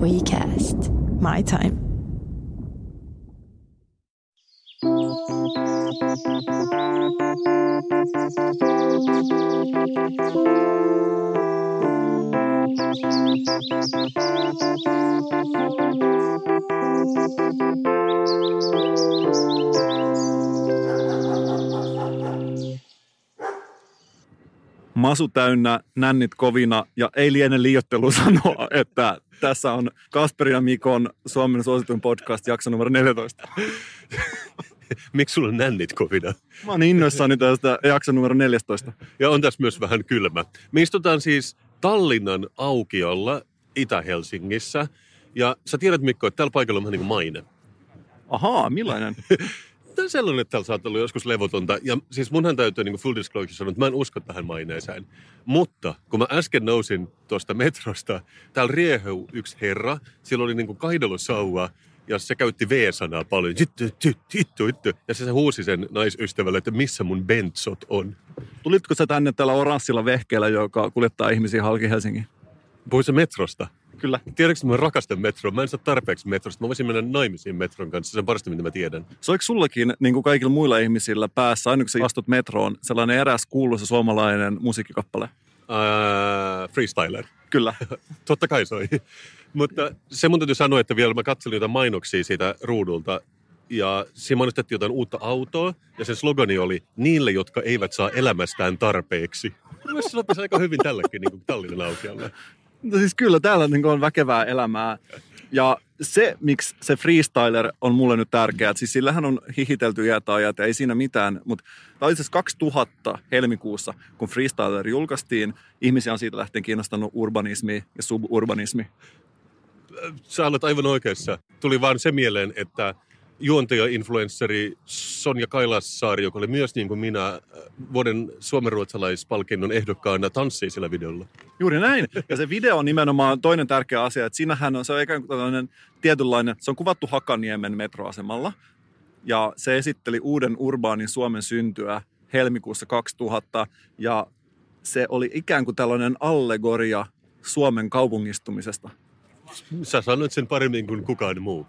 WeCast. My time. Masu täynnä, nännit kovina ja ei liene liiottelu sanoa, että tässä on Kasper ja Mikon Suomen suosituin podcast jakso numero 14. Miksi sulla on nännit kovina? Mä oon innoissani tästä jakso numero 14. Ja on tässä myös vähän kylmä. Me istutaan siis Tallinnan aukiolla Itä-Helsingissä. Ja sä tiedät Mikko, että tällä paikalla on vähän niin kuin maine. Ahaa, millainen? Tämä on sellainen, että täällä saattaa olla joskus levotonta. Ja siis munhan täytyy niin full disclosure sanoa, että mä en usko tähän maineeseen. Mutta kun mä äsken nousin tuosta metrosta, täällä riehuu yksi herra. Sillä oli niin kuin kaidelusauva ja se käytti V-sanaa paljon. Jittu, jittu, jittu, jittu. Ja se, se huusi sen naisystävälle, että missä mun bentsot on. Tulitko sä tänne tällä oranssilla vehkeellä, joka kuljettaa ihmisiä halki Helsingin? Puhuin se metrosta. Kyllä. Tiedätkö, mä rakastan metroa. Mä en saa tarpeeksi metrosta. Mä voisin mennä naimisiin metron kanssa. Se on parasta, mitä mä tiedän. Soiko sullakin, niin kuin kaikilla muilla ihmisillä, päässä, aina kun sä astut metroon, sellainen eräs kuuluisa suomalainen musiikkikappale? Uh, freestyler. Kyllä. Totta kai soi. Mutta se mun täytyy sanoa, että vielä mä katselin jotain mainoksia siitä ruudulta. Ja siinä mainostettiin jotain uutta autoa. Ja sen slogani oli, niille, jotka eivät saa elämästään tarpeeksi. Mielestäni sopisi aika hyvin tällekin niin kuin Tallinnan. No siis kyllä, täällä niin on väkevää elämää. Ja se, miksi se freestyler on mulle nyt tärkeää, siis sillähän on hihitelty iät ajat ja ei siinä mitään, mutta tämä oli siis 2000 helmikuussa, kun freestyler julkaistiin. Ihmisiä on siitä lähtien kiinnostanut urbanismi ja suburbanismi. Sä olet aivan oikeassa. Tuli vaan se mieleen, että juontaja-influenssari Sonja Kailassaari, joka oli myös niin kuin minä äh, vuoden suomenruotsalaispalkinnon ehdokkaana, tanssii sillä videolla. Juuri näin. Ja se video on nimenomaan toinen tärkeä asia, että siinähän on, se on ikään kuin tällainen tietynlainen, se on kuvattu Hakaniemen metroasemalla. Ja se esitteli uuden urbaanin Suomen syntyä helmikuussa 2000. Ja se oli ikään kuin tällainen allegoria Suomen kaupungistumisesta. Sä sanoit sen paremmin kuin kukaan muu.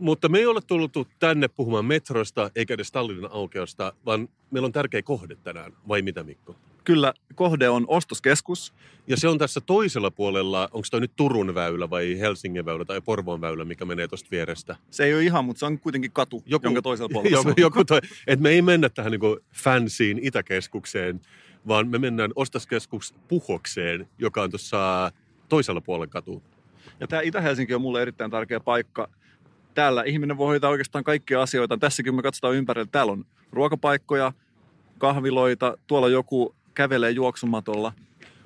Mutta me ei ole tullut tänne puhumaan metrosta eikä edes Tallinnan aukeosta, vaan meillä on tärkeä kohde tänään, vai mitä Mikko? Kyllä, kohde on ostoskeskus. Ja se on tässä toisella puolella, onko toi nyt Turun väylä vai Helsingin väylä tai Porvoon väylä, mikä menee tuosta vierestä? Se ei ole ihan, mutta se on kuitenkin katu, joku, jonka toisella puolella joku, joku toi, että me ei mennä tähän niin fansiin Itäkeskukseen, vaan me mennään ostoskeskus Puhokseen, joka on tuossa toisella puolella katu. Ja tämä Itä-Helsinki on mulle erittäin tärkeä paikka täällä ihminen voi hoitaa oikeastaan kaikkia asioita. Tässäkin me katsotaan ympärillä. Täällä on ruokapaikkoja, kahviloita, tuolla joku kävelee juoksumatolla.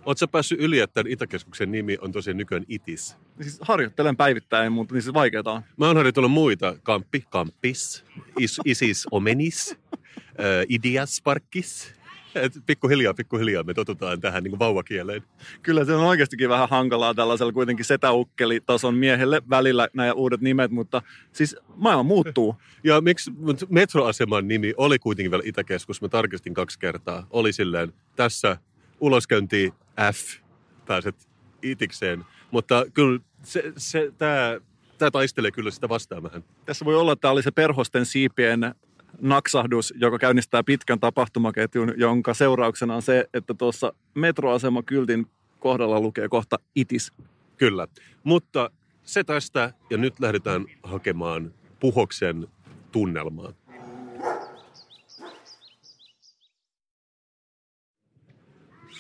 Oletko päässyt yli, että Itäkeskuksen nimi on tosiaan nykyään ITIS? Siis harjoittelen päivittäin, mutta niin siis vaikeaa on. Mä oon harjoitellut muita. Kamppi, Kampis, is, Isis, Omenis, äh, Idias, Parkis. Et pikkuhiljaa, pikkuhiljaa me totutaan tähän niin kuin vauvakieleen. Kyllä se on oikeastikin vähän hankalaa tällaisella kuitenkin setäukkeli-tason miehelle välillä nämä uudet nimet, mutta siis maailma muuttuu. ja miksi metroaseman nimi oli kuitenkin vielä Itäkeskus, mä tarkistin kaksi kertaa. Oli silleen, tässä uloskäynti F, pääset itikseen. Mutta kyllä se, se, tämä tämä taistelee kyllä sitä vastaan vähän. Tässä voi olla, että tämä oli se perhosten siipien naksahdus, joka käynnistää pitkän tapahtumaketjun, jonka seurauksena on se, että tuossa metroasemakyltin kohdalla lukee kohta itis. Kyllä, mutta se tästä ja nyt lähdetään hakemaan puhoksen tunnelmaa.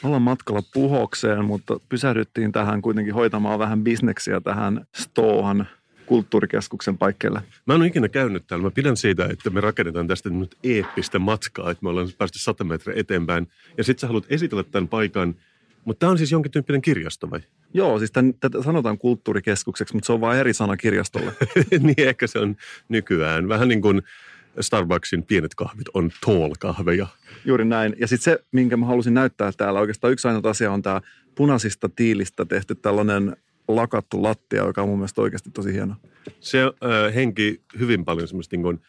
Ollaan matkalla puhokseen, mutta pysähdyttiin tähän kuitenkin hoitamaan vähän bisneksiä tähän Stohan kulttuurikeskuksen paikkeille? Mä en ole ikinä käynyt täällä. Mä pidän siitä, että me rakennetaan tästä nyt eeppistä matkaa, että me ollaan päästy 100 metriä eteenpäin. Ja sit sä haluat esitellä tämän paikan, mutta tämä on siis jonkin tyyppinen kirjasto vai? Joo, siis tämän, tätä sanotaan kulttuurikeskukseksi, mutta se on vain eri sana kirjastolle. niin ehkä se on nykyään. Vähän niin kuin Starbucksin pienet kahvit on tall-kahveja. Juuri näin. Ja sitten se, minkä mä halusin näyttää täällä, oikeastaan yksi ainoa asia on tämä punaisista tiilistä tehty tällainen lakattu lattia, joka on mun mielestä oikeasti tosi hieno. Se äh, henki hyvin paljon semmoista niin kuin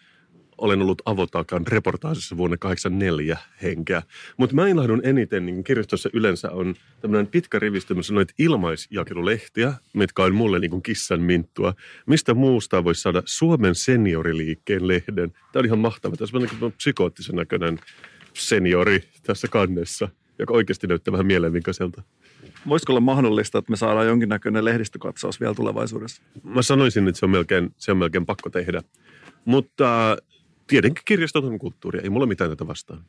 olen ollut Avotakan reportaasissa vuonna 84 henkeä. Mutta mä ilahdun eniten, niin kirjastossa yleensä on tämmöinen pitkä on noita ilmaisjakelulehtiä, mitkä on mulle niin kissan minttua. Mistä muusta voisi saada Suomen senioriliikkeen lehden? Tämä on ihan mahtava. Tässä on psykoottisen näköinen seniori tässä kannessa, joka oikeasti näyttää vähän mielenvikaiselta. Voisiko olla mahdollista, että me saadaan jonkinnäköinen lehdistökatsaus vielä tulevaisuudessa? Mä sanoisin, että se on melkein, se on melkein pakko tehdä. Mutta tietenkin kirjastot on kulttuuria, ei mulla mitään tätä vastaan.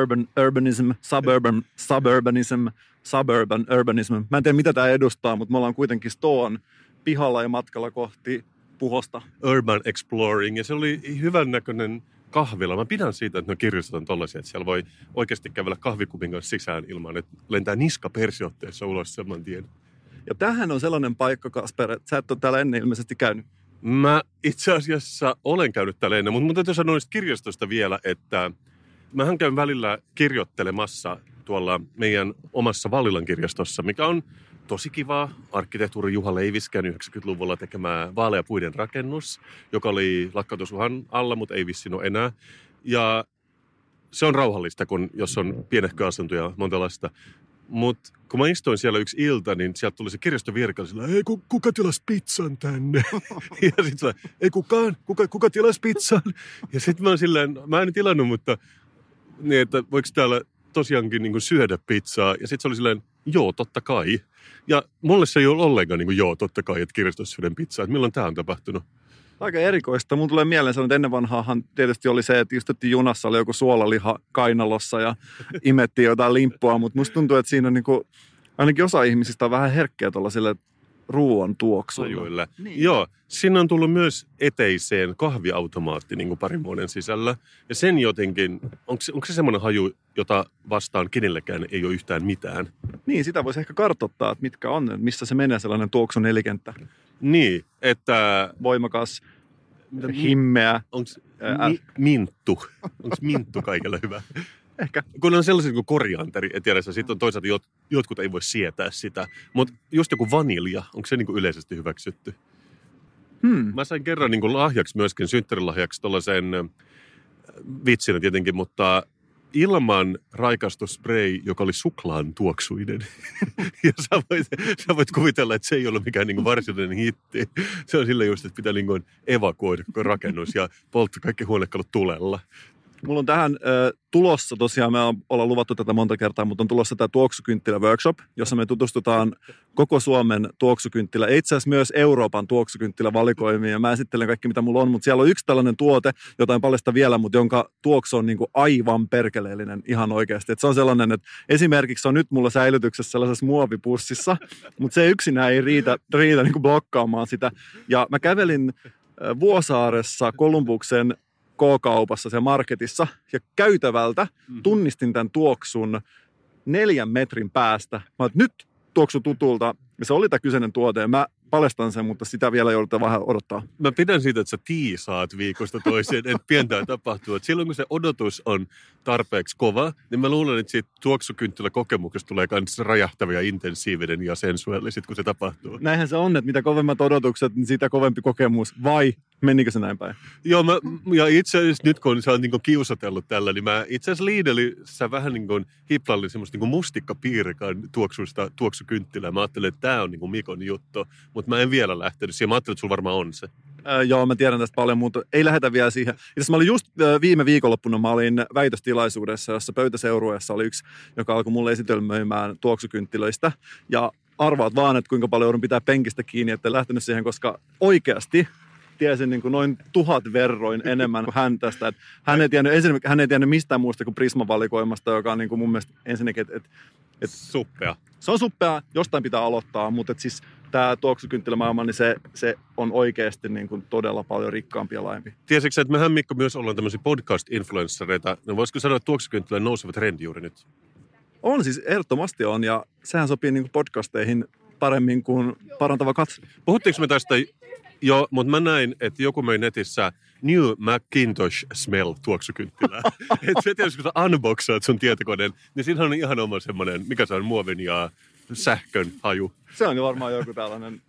Urban, urbanism, suburban, suburbanism, suburban urbanism. Mä en tiedä, mitä tämä edustaa, mutta me ollaan kuitenkin Stoon pihalla ja matkalla kohti puhosta. Urban Exploring, ja se oli hyvän näköinen kahvila. Mä pidän siitä, että ne kirjastot on tollaisia, että siellä voi oikeasti kävellä kahvikupin kanssa sisään ilman, että lentää niska persiotteessa ulos saman tien. Ja tähän on sellainen paikka, Kasper, että sä et ole täällä ennen ilmeisesti käynyt. Mä itse asiassa olen käynyt täällä ennen, mutta mun täytyy sanoa niistä kirjastosta vielä, että mähän käyn välillä kirjoittelemassa tuolla meidän omassa Vallilan kirjastossa, mikä on tosi kiva. Arkkitehtuuri Juha Leiviskän 90-luvulla tekemä vaaleapuiden rakennus, joka oli lakkautusuhan alla, mutta ei vissiin ole enää. Ja se on rauhallista, kun jos on pienehkö asunto ja monta lasta. Mutta kun mä istuin siellä yksi ilta, niin sieltä tuli se kirjastovirka sillä, ei ku, kuka tilas pizzan tänne? ja sitten ei kukaan, kuka, kuka tilas pizzan? ja sitten mä oon silleen, mä en tilannut, mutta niin, että voiko täällä tosiaankin niin syödä pizzaa? Ja sitten se oli silleen, joo, totta kai. Ja mulle se ei ole ollenkaan niin kuin, joo, totta kai, että kirjastossa syödän pizzaa. Että milloin tämä on tapahtunut? Aika erikoista. Mun tulee mieleen että ennen vanhaahan tietysti oli se, että istuttiin junassa, oli joku suolaliha kainalossa ja imettiin jotain limppua, mutta musta tuntuu, että siinä on niin kuin, ainakin osa ihmisistä on vähän herkkiä tuollaisille ruoan tuoksuille. Niin. Joo, siinä on tullut myös eteiseen kahviautomaatti niin kuin parin vuoden sisällä. Ja sen jotenkin, onko, onko se semmoinen haju, jota vastaan kenellekään ei ole yhtään mitään? Niin, sitä voisi ehkä kartoittaa, että mitkä on, missä se menee sellainen tuoksu nelikenttä. Niin, että... Voimakas, himmeä. Onko mi, minttu? Onko minttu kaikilla hyvä? Ehkä. Kun on sellaisia kuin korianteri, et tiedä, sitten on toisaalta jot, jotkut ei voi sietää sitä. Mutta just joku vanilja, onko se niin kuin yleisesti hyväksytty? Hmm. Mä sain kerran niin kuin lahjaksi myöskin synttärilahjaksi tuollaisen vitsinä tietenkin, mutta ilman raikastusspray, joka oli suklaan tuoksuinen. ja sä voit, sä voit kuvitella, että se ei ollut mikään niin varsinainen hitti. Se on sillä just, että pitää niin evakuoida rakennus ja polttaa kaikki huonekalut tulella. Mulla on tähän äh, tulossa, tosiaan me ollaan luvattu tätä monta kertaa, mutta on tulossa tämä tuoksukynttilä workshop, jossa me tutustutaan koko Suomen tuoksukynttilä, itse asiassa myös Euroopan tuoksukynttilä valikoimiin, ja mä esittelen kaikki mitä mulla on, mutta siellä on yksi tällainen tuote, jota en paljasta vielä, mutta jonka tuoksu on niin kuin aivan perkeleellinen ihan oikeasti. Et se on sellainen, että esimerkiksi on nyt mulla säilytyksessä sellaisessa muovipussissa, mutta se yksinään ei riitä, riitä niin kuin blokkaamaan sitä. Ja mä kävelin Vuosaaressa Kolumbuksen K-kaupassa, siellä marketissa, ja käytävältä mm-hmm. tunnistin tämän tuoksun neljän metrin päästä. Mä että nyt tuoksu tutulta, ja se oli tämä kyseinen tuote, ja mä paljastan sen, mutta sitä vielä joudutaan vähän odottaa. Mä pidän siitä, että sä tiisaat viikosta toiseen, että pientä tapahtuu. Et silloin kun se odotus on tarpeeksi kova, niin mä luulen, että siitä tuoksukynttilä kokemuksesta tulee myös rajahtavia, intensiivinen ja sensuaaliset, kun se tapahtuu. Näinhän se on, että mitä kovemmat odotukset, niin sitä kovempi kokemus. Vai menikö se näin päin? Joo, mä, ja itse asiassa nyt kun sä oot niin kiusatellut tällä, niin mä itse asiassa Lidlissä vähän niin kuin hiplallin semmoista niin mustikkapiirikan tuoksuista tuoksukynttilää. Mä ajattelin, että tämä on niin kuin Mikon juttu, mutta mä en vielä lähtenyt siihen. Mä ajattelin, että sulla varmaan on se. Äh, joo, mä tiedän tästä paljon, mutta ei lähetä vielä siihen. Itse mä olin just äh, viime viikonloppuna, mä olin väitöstilaisuudessa, jossa pöytäseurueessa oli yksi, joka alkoi mulle esitelmöimään tuoksukynttilöistä. Ja arvaat vaan, että kuinka paljon joudun pitää penkistä kiinni, että lähtenyt siihen, koska oikeasti tiesin niin kuin noin tuhat verroin enemmän kuin hän tästä. Että hän, ei tiennyt, ensinnäkin, hän ei tiennyt mistään muusta kuin Prisma-valikoimasta, joka on niin kuin mun mielestä ensinnäkin, että, että, että suppea. Se on suppea, jostain pitää aloittaa, mutta että siis tämä tuoksukynttilämaailma, niin se, se on oikeasti niin kuin todella paljon rikkaampi ja laajempi. Tiesitkö että mehän Mikko myös ollaan tämmöisiä podcast-influenssereita, niin voisiko sanoa, että tuoksukynttilä nouseva trendi juuri nyt? On siis, ehdottomasti on, ja sehän sopii niin kuin podcasteihin paremmin kuin parantava katse. Puhuttiinko me tästä Joo, mutta mä näin, että joku möi netissä New Macintosh Smell tuoksukynttilää. että se tietysti, kun sä unboxaat sun tietokoneen, niin siinä on ihan oma semmoinen, mikä se on, muovin ja sähkön haju. Se on varmaan joku tällainen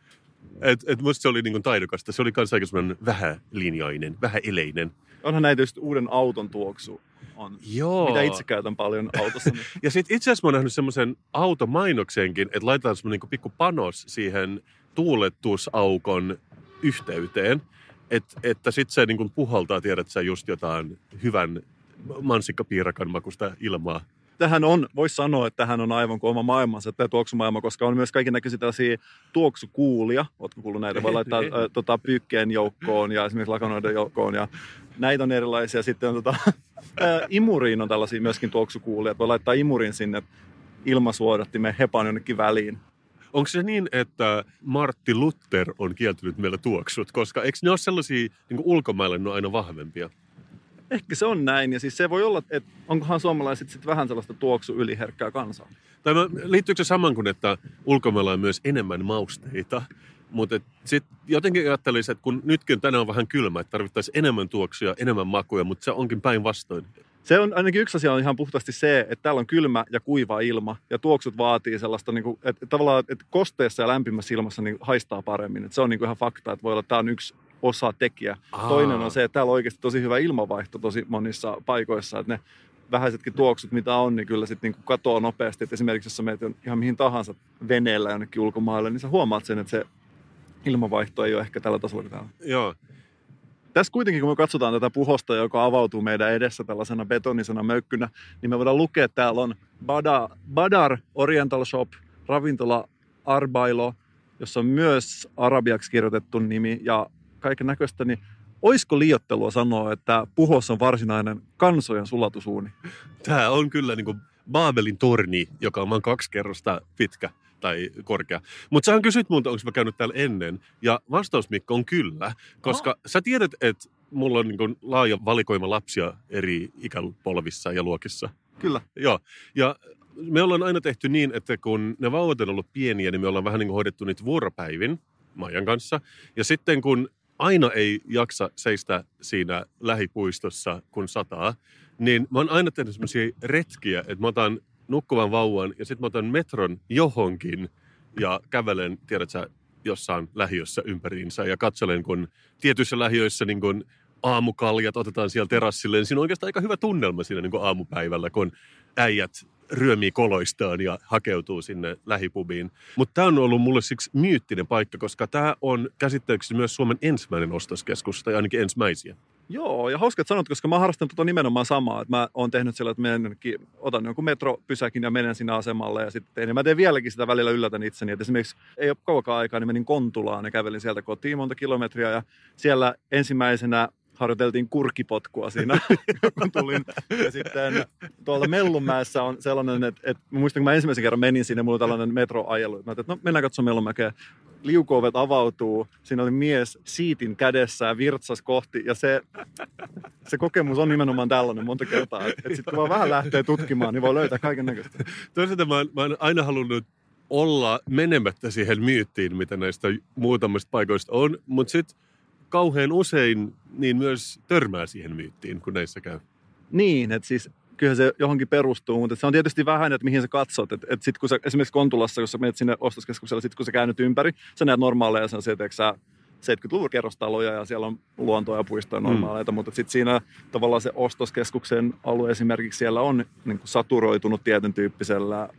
Et, et musta se oli niin kuin taidokasta. Se oli myös aika semmoinen vähälinjainen, vähäeleinen. Onhan näitä just uuden auton tuoksu. On. Joo. Mitä itse käytän paljon autossa. niin Ja sitten itse asiassa mä oon nähnyt semmoisen automainoksenkin, että laitetaan semmoinen niin pikku panos siihen tuulettuusaukon yhteyteen. Et, että sitten se niin kuin puhaltaa, tiedät sä, just jotain hyvän mansikkapiirakan makusta ilmaa. Tähän on, voisi sanoa, että tähän on aivan kuin oma maailmansa, tämä tuoksumaailma, koska on myös kaiken näköisiä tällaisia tuoksukuulia. Oletko kuullut näitä? Voi laittaa ä, tota, pyykkeen joukkoon ja esimerkiksi lakanoiden joukkoon. Ja näitä on erilaisia. Sitten on tota, ä, imuriin on tällaisia myöskin tuoksukuulia. että Voi laittaa imurin sinne ilmasuodattimen hepan jonnekin väliin. Onko se niin, että Martti Luther on kieltänyt meillä tuoksut? Koska eikö ne ole sellaisia, niin kuin ulkomaille ne on aina vahvempia? Ehkä se on näin. Ja siis se voi olla, että onkohan suomalaiset sitten vähän sellaista tuoksu yliherkkää kansaa. Tai mä- liittyykö se saman kuin, että ulkomailla on myös enemmän mausteita? Mutta sitten jotenkin ajattelisin, että kun nytkin tänään on vähän kylmä, että tarvittaisiin enemmän tuoksuja, enemmän makuja, mutta se onkin päinvastoin. Se on ainakin yksi asia on ihan puhtaasti se, että täällä on kylmä ja kuiva ilma ja tuoksut vaatii sellaista, niin kuin, että tavallaan että kosteessa ja lämpimässä ilmassa niin haistaa paremmin. Että se on niin kuin ihan fakta, että voi olla, että tämä on yksi osa tekijä. Aa. Toinen on se, että täällä on oikeasti tosi hyvä ilmavaihto tosi monissa paikoissa, että ne vähäisetkin tuoksut, mitä on, niin kyllä sitten niin katoaa nopeasti. Että esimerkiksi jos sä menet ihan mihin tahansa veneellä jonnekin ulkomaille, niin sä huomaat sen, että se ilmavaihto ei ole ehkä tällä tasolla kuin täällä. Joo. Tässä kuitenkin, kun me katsotaan tätä puhosta, joka avautuu meidän edessä tällaisena betonisena möykkynä, niin me voidaan lukea, että täällä on Bada, Badar Oriental Shop, ravintola Arbailo, jossa on myös arabiaksi kirjoitettu nimi ja kaiken näköistä, niin oisko liiottelua sanoa, että puhos on varsinainen kansojen sulatusuuni? Tämä on kyllä niin kuin Baabelin torni, joka on vain kaksi kerrosta pitkä tai korkea. Mutta sähän kysyt multa, onko mä käynyt täällä ennen. Ja vastaus Mikko on kyllä, koska oh. sä tiedät, että mulla on niin kuin laaja valikoima lapsia eri ikäpolvissa ja luokissa. Kyllä. Joo, ja me ollaan aina tehty niin, että kun ne vauvat on ollut pieniä, niin me ollaan vähän niin kuin hoidettu niitä vuoropäivin Maijan kanssa. Ja sitten kun aina ei jaksa seistä siinä lähipuistossa, kun sataa, niin mä oon aina tehnyt semmoisia retkiä, että mä otan nukkuvan vauvan ja sitten mä otan metron johonkin ja kävelen, tiedät sä, jossain lähiössä ympäriinsä ja katselen, kun tietyissä lähiöissä niin kun aamukaljat otetaan siellä terassille, niin siinä on oikeastaan aika hyvä tunnelma siinä niin aamupäivällä, kun äijät ryömii koloistaan ja hakeutuu sinne lähipubiin. Mutta tämä on ollut mulle siksi myyttinen paikka, koska tämä on käsittääkseni myös Suomen ensimmäinen ostoskeskus, tai ainakin ensimmäisiä. Joo, ja hauska, sanot, koska mä harrastan tota nimenomaan samaa. Että mä oon tehnyt sillä, että menen otan jonkun metropysäkin ja menen sinne asemalle ja sitten. Ja mä teen vieläkin sitä välillä yllätän itseni. Että esimerkiksi ei ole kauankaan aikaa, niin menin Kontulaan ja kävelin sieltä kotiin monta kilometriä. Ja siellä ensimmäisenä harjoiteltiin kurkipotkua siinä, kun tulin. Ja sitten tuolta Mellunmäessä on sellainen, että, että muistan, kun mä ensimmäisen kerran menin sinne, mulla oli tällainen metroajelu. Mä ajattelin, että no mennään katsomaan Mellunmäkeä. Liukuovet avautuu, siinä oli mies siitin kädessä ja virtsas kohti. Ja se, se kokemus on nimenomaan tällainen monta kertaa. Että et sitten kun vaan vähän lähtee tutkimaan, niin voi löytää kaiken näköistä. Toisaalta mä, mä oon aina halunnut olla menemättä siihen myyttiin, mitä näistä muutamista paikoista on, mutta sitten kauhean usein niin myös törmää siihen myyttiin, kun näissä käy. Niin, että siis kyllä se johonkin perustuu, mutta se on tietysti vähän, että mihin sä katsot. Että et sit kun sä, esimerkiksi Kontulassa, jos sä menet sinne ostoskeskukselle, sit kun sä käännyt ympäri, sä näet normaaleja sen että sä 70-luvun kerrostaloja ja siellä on luontoa ja puistoja normaaleita, mm. mutta sitten siinä tavallaan se ostoskeskuksen alue esimerkiksi siellä on niin kuin saturoitunut tietyn tyyppisellä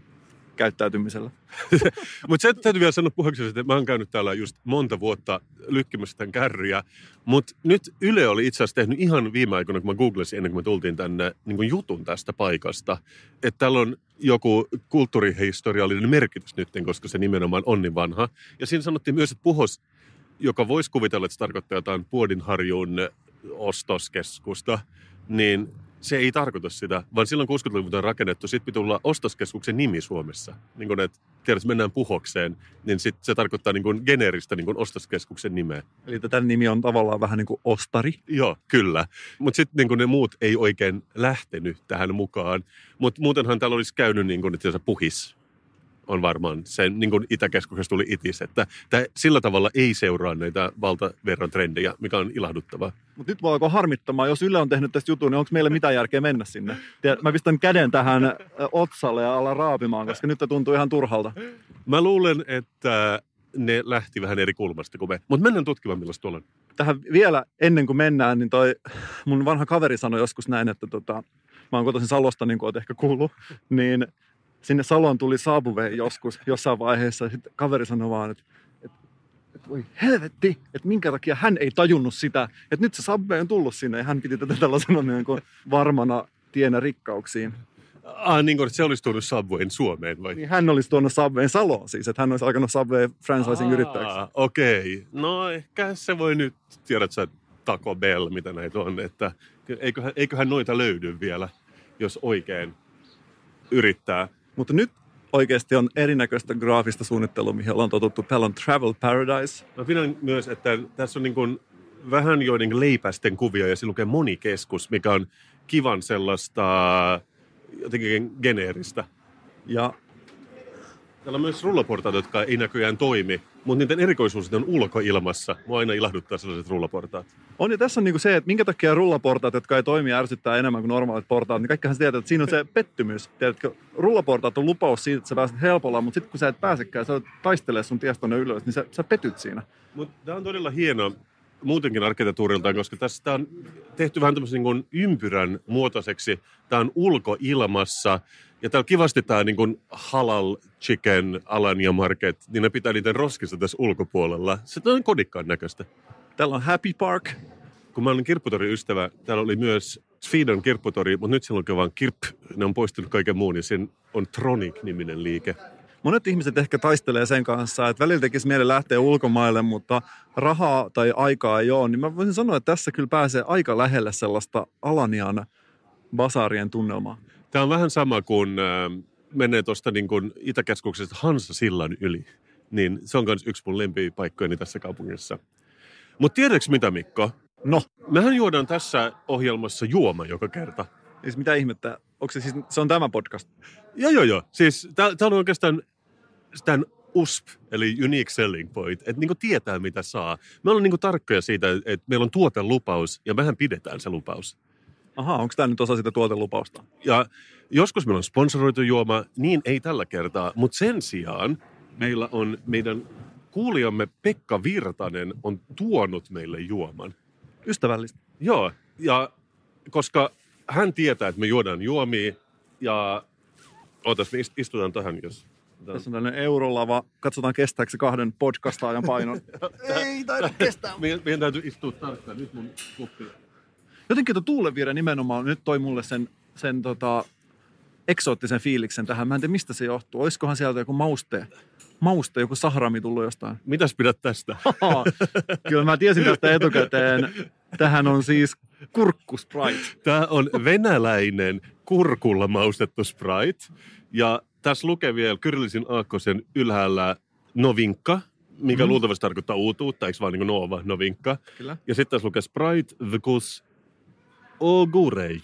käyttäytymisellä. Mutta se täytyy vielä sanoa puheeksi, että mä oon käynyt täällä just monta vuotta lykkimässä tämän kärryjä. Mutta nyt Yle oli itse asiassa tehnyt ihan viime aikoina, kun mä googlesin ennen kuin me tultiin tänne, niin kuin jutun tästä paikasta. Että täällä on joku kulttuurihistoriallinen merkitys nyt, koska se nimenomaan on niin vanha. Ja siinä sanottiin myös, että puhos, joka voisi kuvitella, että se tarkoittaa jotain Puodinharjun ostoskeskusta, niin se ei tarkoita sitä, vaan silloin 60-luvulta on rakennettu, sitten pitää olla ostoskeskuksen nimi Suomessa. Niin kun, että tiedät, mennään puhokseen, niin sit se tarkoittaa niin kuin geneeristä niin kuin ostoskeskuksen nimeä. Eli tämän nimi on tavallaan vähän niin kuin ostari. Joo, kyllä. Mutta sitten niin ne muut ei oikein lähtenyt tähän mukaan. Mutta muutenhan täällä olisi käynyt niin kuin, että puhis on varmaan sen, niin kuin Itäkeskuksessa tuli itis, että tämä sillä tavalla ei seuraa näitä valtaverran trendejä, mikä on ilahduttavaa. Mutta nyt voi alkaa harmittamaan, jos Yle on tehnyt tästä jutun, niin onko meillä mitään järkeä mennä sinne? Mä pistän käden tähän otsalle ja alan raapimaan, koska nyt tuntuu ihan turhalta. Mä luulen, että ne lähti vähän eri kulmasta kuin me. Mutta mennään tutkimaan, millaista tuolla on. Tähän vielä ennen kuin mennään, niin toi mun vanha kaveri sanoi joskus näin, että tota, mä oon kotoisin Salosta, niin kuin oot ehkä kuullut, niin sinne Saloon tuli Subway joskus jossain vaiheessa. Sitten kaveri sanoi vaan, että, että, että voi helvetti, että minkä takia hän ei tajunnut sitä, että nyt se Subway on tullut sinne ja hän piti tätä tällaisena niin kuin varmana tienä rikkauksiin. Ah, niin kuin se olisi tuonut Subwayn Suomeen vai? Niin hän olisi tuonut Subwayn Saloon siis, että hän olisi alkanut Subway franchising yrittäjäksi. Ah, Okei, okay. no ehkä se voi nyt, tiedät sä, Taco Bell, mitä näitä on, että eiköhän, eiköhän noita löydy vielä, jos oikein yrittää. Mutta nyt oikeasti on erinäköistä graafista suunnittelua, mihin ollaan totuttu. Täällä on Travel Paradise. Mä pidän myös, että tässä on niin kuin vähän joiden leipästen kuvia ja se lukee monikeskus, mikä on kivan sellaista jotenkin geneeristä. Ja Täällä on myös rullaportaat, jotka ei näköjään toimi, mutta niiden erikoisuus on ulkoilmassa. Mua aina ilahduttaa sellaiset rullaportaat. on ja tässä on niinku se, että minkä takia rullaportaat, jotka ei toimi, ärsyttää enemmän kuin normaalit portaat, niin kaikkihan sä tiedät, että siinä on se pettymys. Tiedätkö, rullaportaat on lupaus siitä, että sä pääset helpolla, mutta sitten kun sä et pääsekään, sä taistelee sun tiestä tonne ylös, niin sä, sä petyt siinä. Mutta tämä on todella hieno muutenkin arkkitehtuuriltaan, koska tässä on tehty vähän tämmöisen niin ympyrän muotoiseksi. Tämä on ulkoilmassa ja täällä kivasti tämä niin kuin halal chicken Alanya Market, niin ne pitää niiden roskissa tässä ulkopuolella. Se on kodikkaan näköistä. Täällä on Happy Park. Kun mä olen kirpputori-ystävä, täällä oli myös Sweden kirpputori, mutta nyt siellä on vaan kirp. Ne on poistunut kaiken muun ja sen on Tronic-niminen liike. Monet ihmiset ehkä taistelee sen kanssa, että välillä tekisi mieli lähteä ulkomaille, mutta rahaa tai aikaa ei ole. Niin mä voisin sanoa, että tässä kyllä pääsee aika lähelle sellaista Alanian basaarien tunnelmaa. Tämä on vähän sama kuin äh, menee tuosta niin kuin Itäkeskuksesta Hansa-sillan yli. Niin se on myös yksi mun lempipaikkojeni tässä kaupungissa. Mutta tiedätkö mitä Mikko? No, Mehän juodaan tässä ohjelmassa juoma joka kerta. siis mitä ihmettä? Onko se siis, se on tämä podcast? Joo, joo, joo. Siis tämä on oikeastaan tämän USP, eli Unique Selling Point, että niinku tietää mitä saa. Me ollaan niinku tarkkoja siitä, että meillä on tuotelupaus ja mehän pidetään se lupaus. Aha, onko tämä nyt osa sitä tuotelupausta? Ja joskus meillä on sponsoroitu juoma, niin ei tällä kertaa, mutta sen sijaan meillä on meidän kuulijamme Pekka Virtanen on tuonut meille juoman. Ystävällistä. Joo, ja koska hän tietää, että me juodaan juomia ja ootas, me ist- istutaan tähän, jos... Tässä on tällainen eurolava. Katsotaan kestääkö se kahden podcastaajan painon. Ei taida kestää. Meidän, meidän täytyy istua tarkkaan. Nyt mun kuppi. Jotenkin tuo tuulenvire nimenomaan nyt toi mulle sen, sen tota, eksoottisen fiiliksen tähän. Mä en tiedä, mistä se johtuu. Olisikohan sieltä joku mauste, mauste joku sahrami tullut jostain? Mitäs pidät tästä? Kyllä mä tiesin tästä etukäteen. Tähän on siis kurkku Sprite. Tämä on venäläinen kurkulla maustettu Sprite. Ja tässä lukee vielä Kyrillisin aakkosen ylhäällä Novinkka, mikä mm. luultavasti tarkoittaa uutuutta, eikö vaan niin kuin Nova, Novinkka. Kyllä. Ja sitten tässä lukee Sprite, Vikus, Ogurej.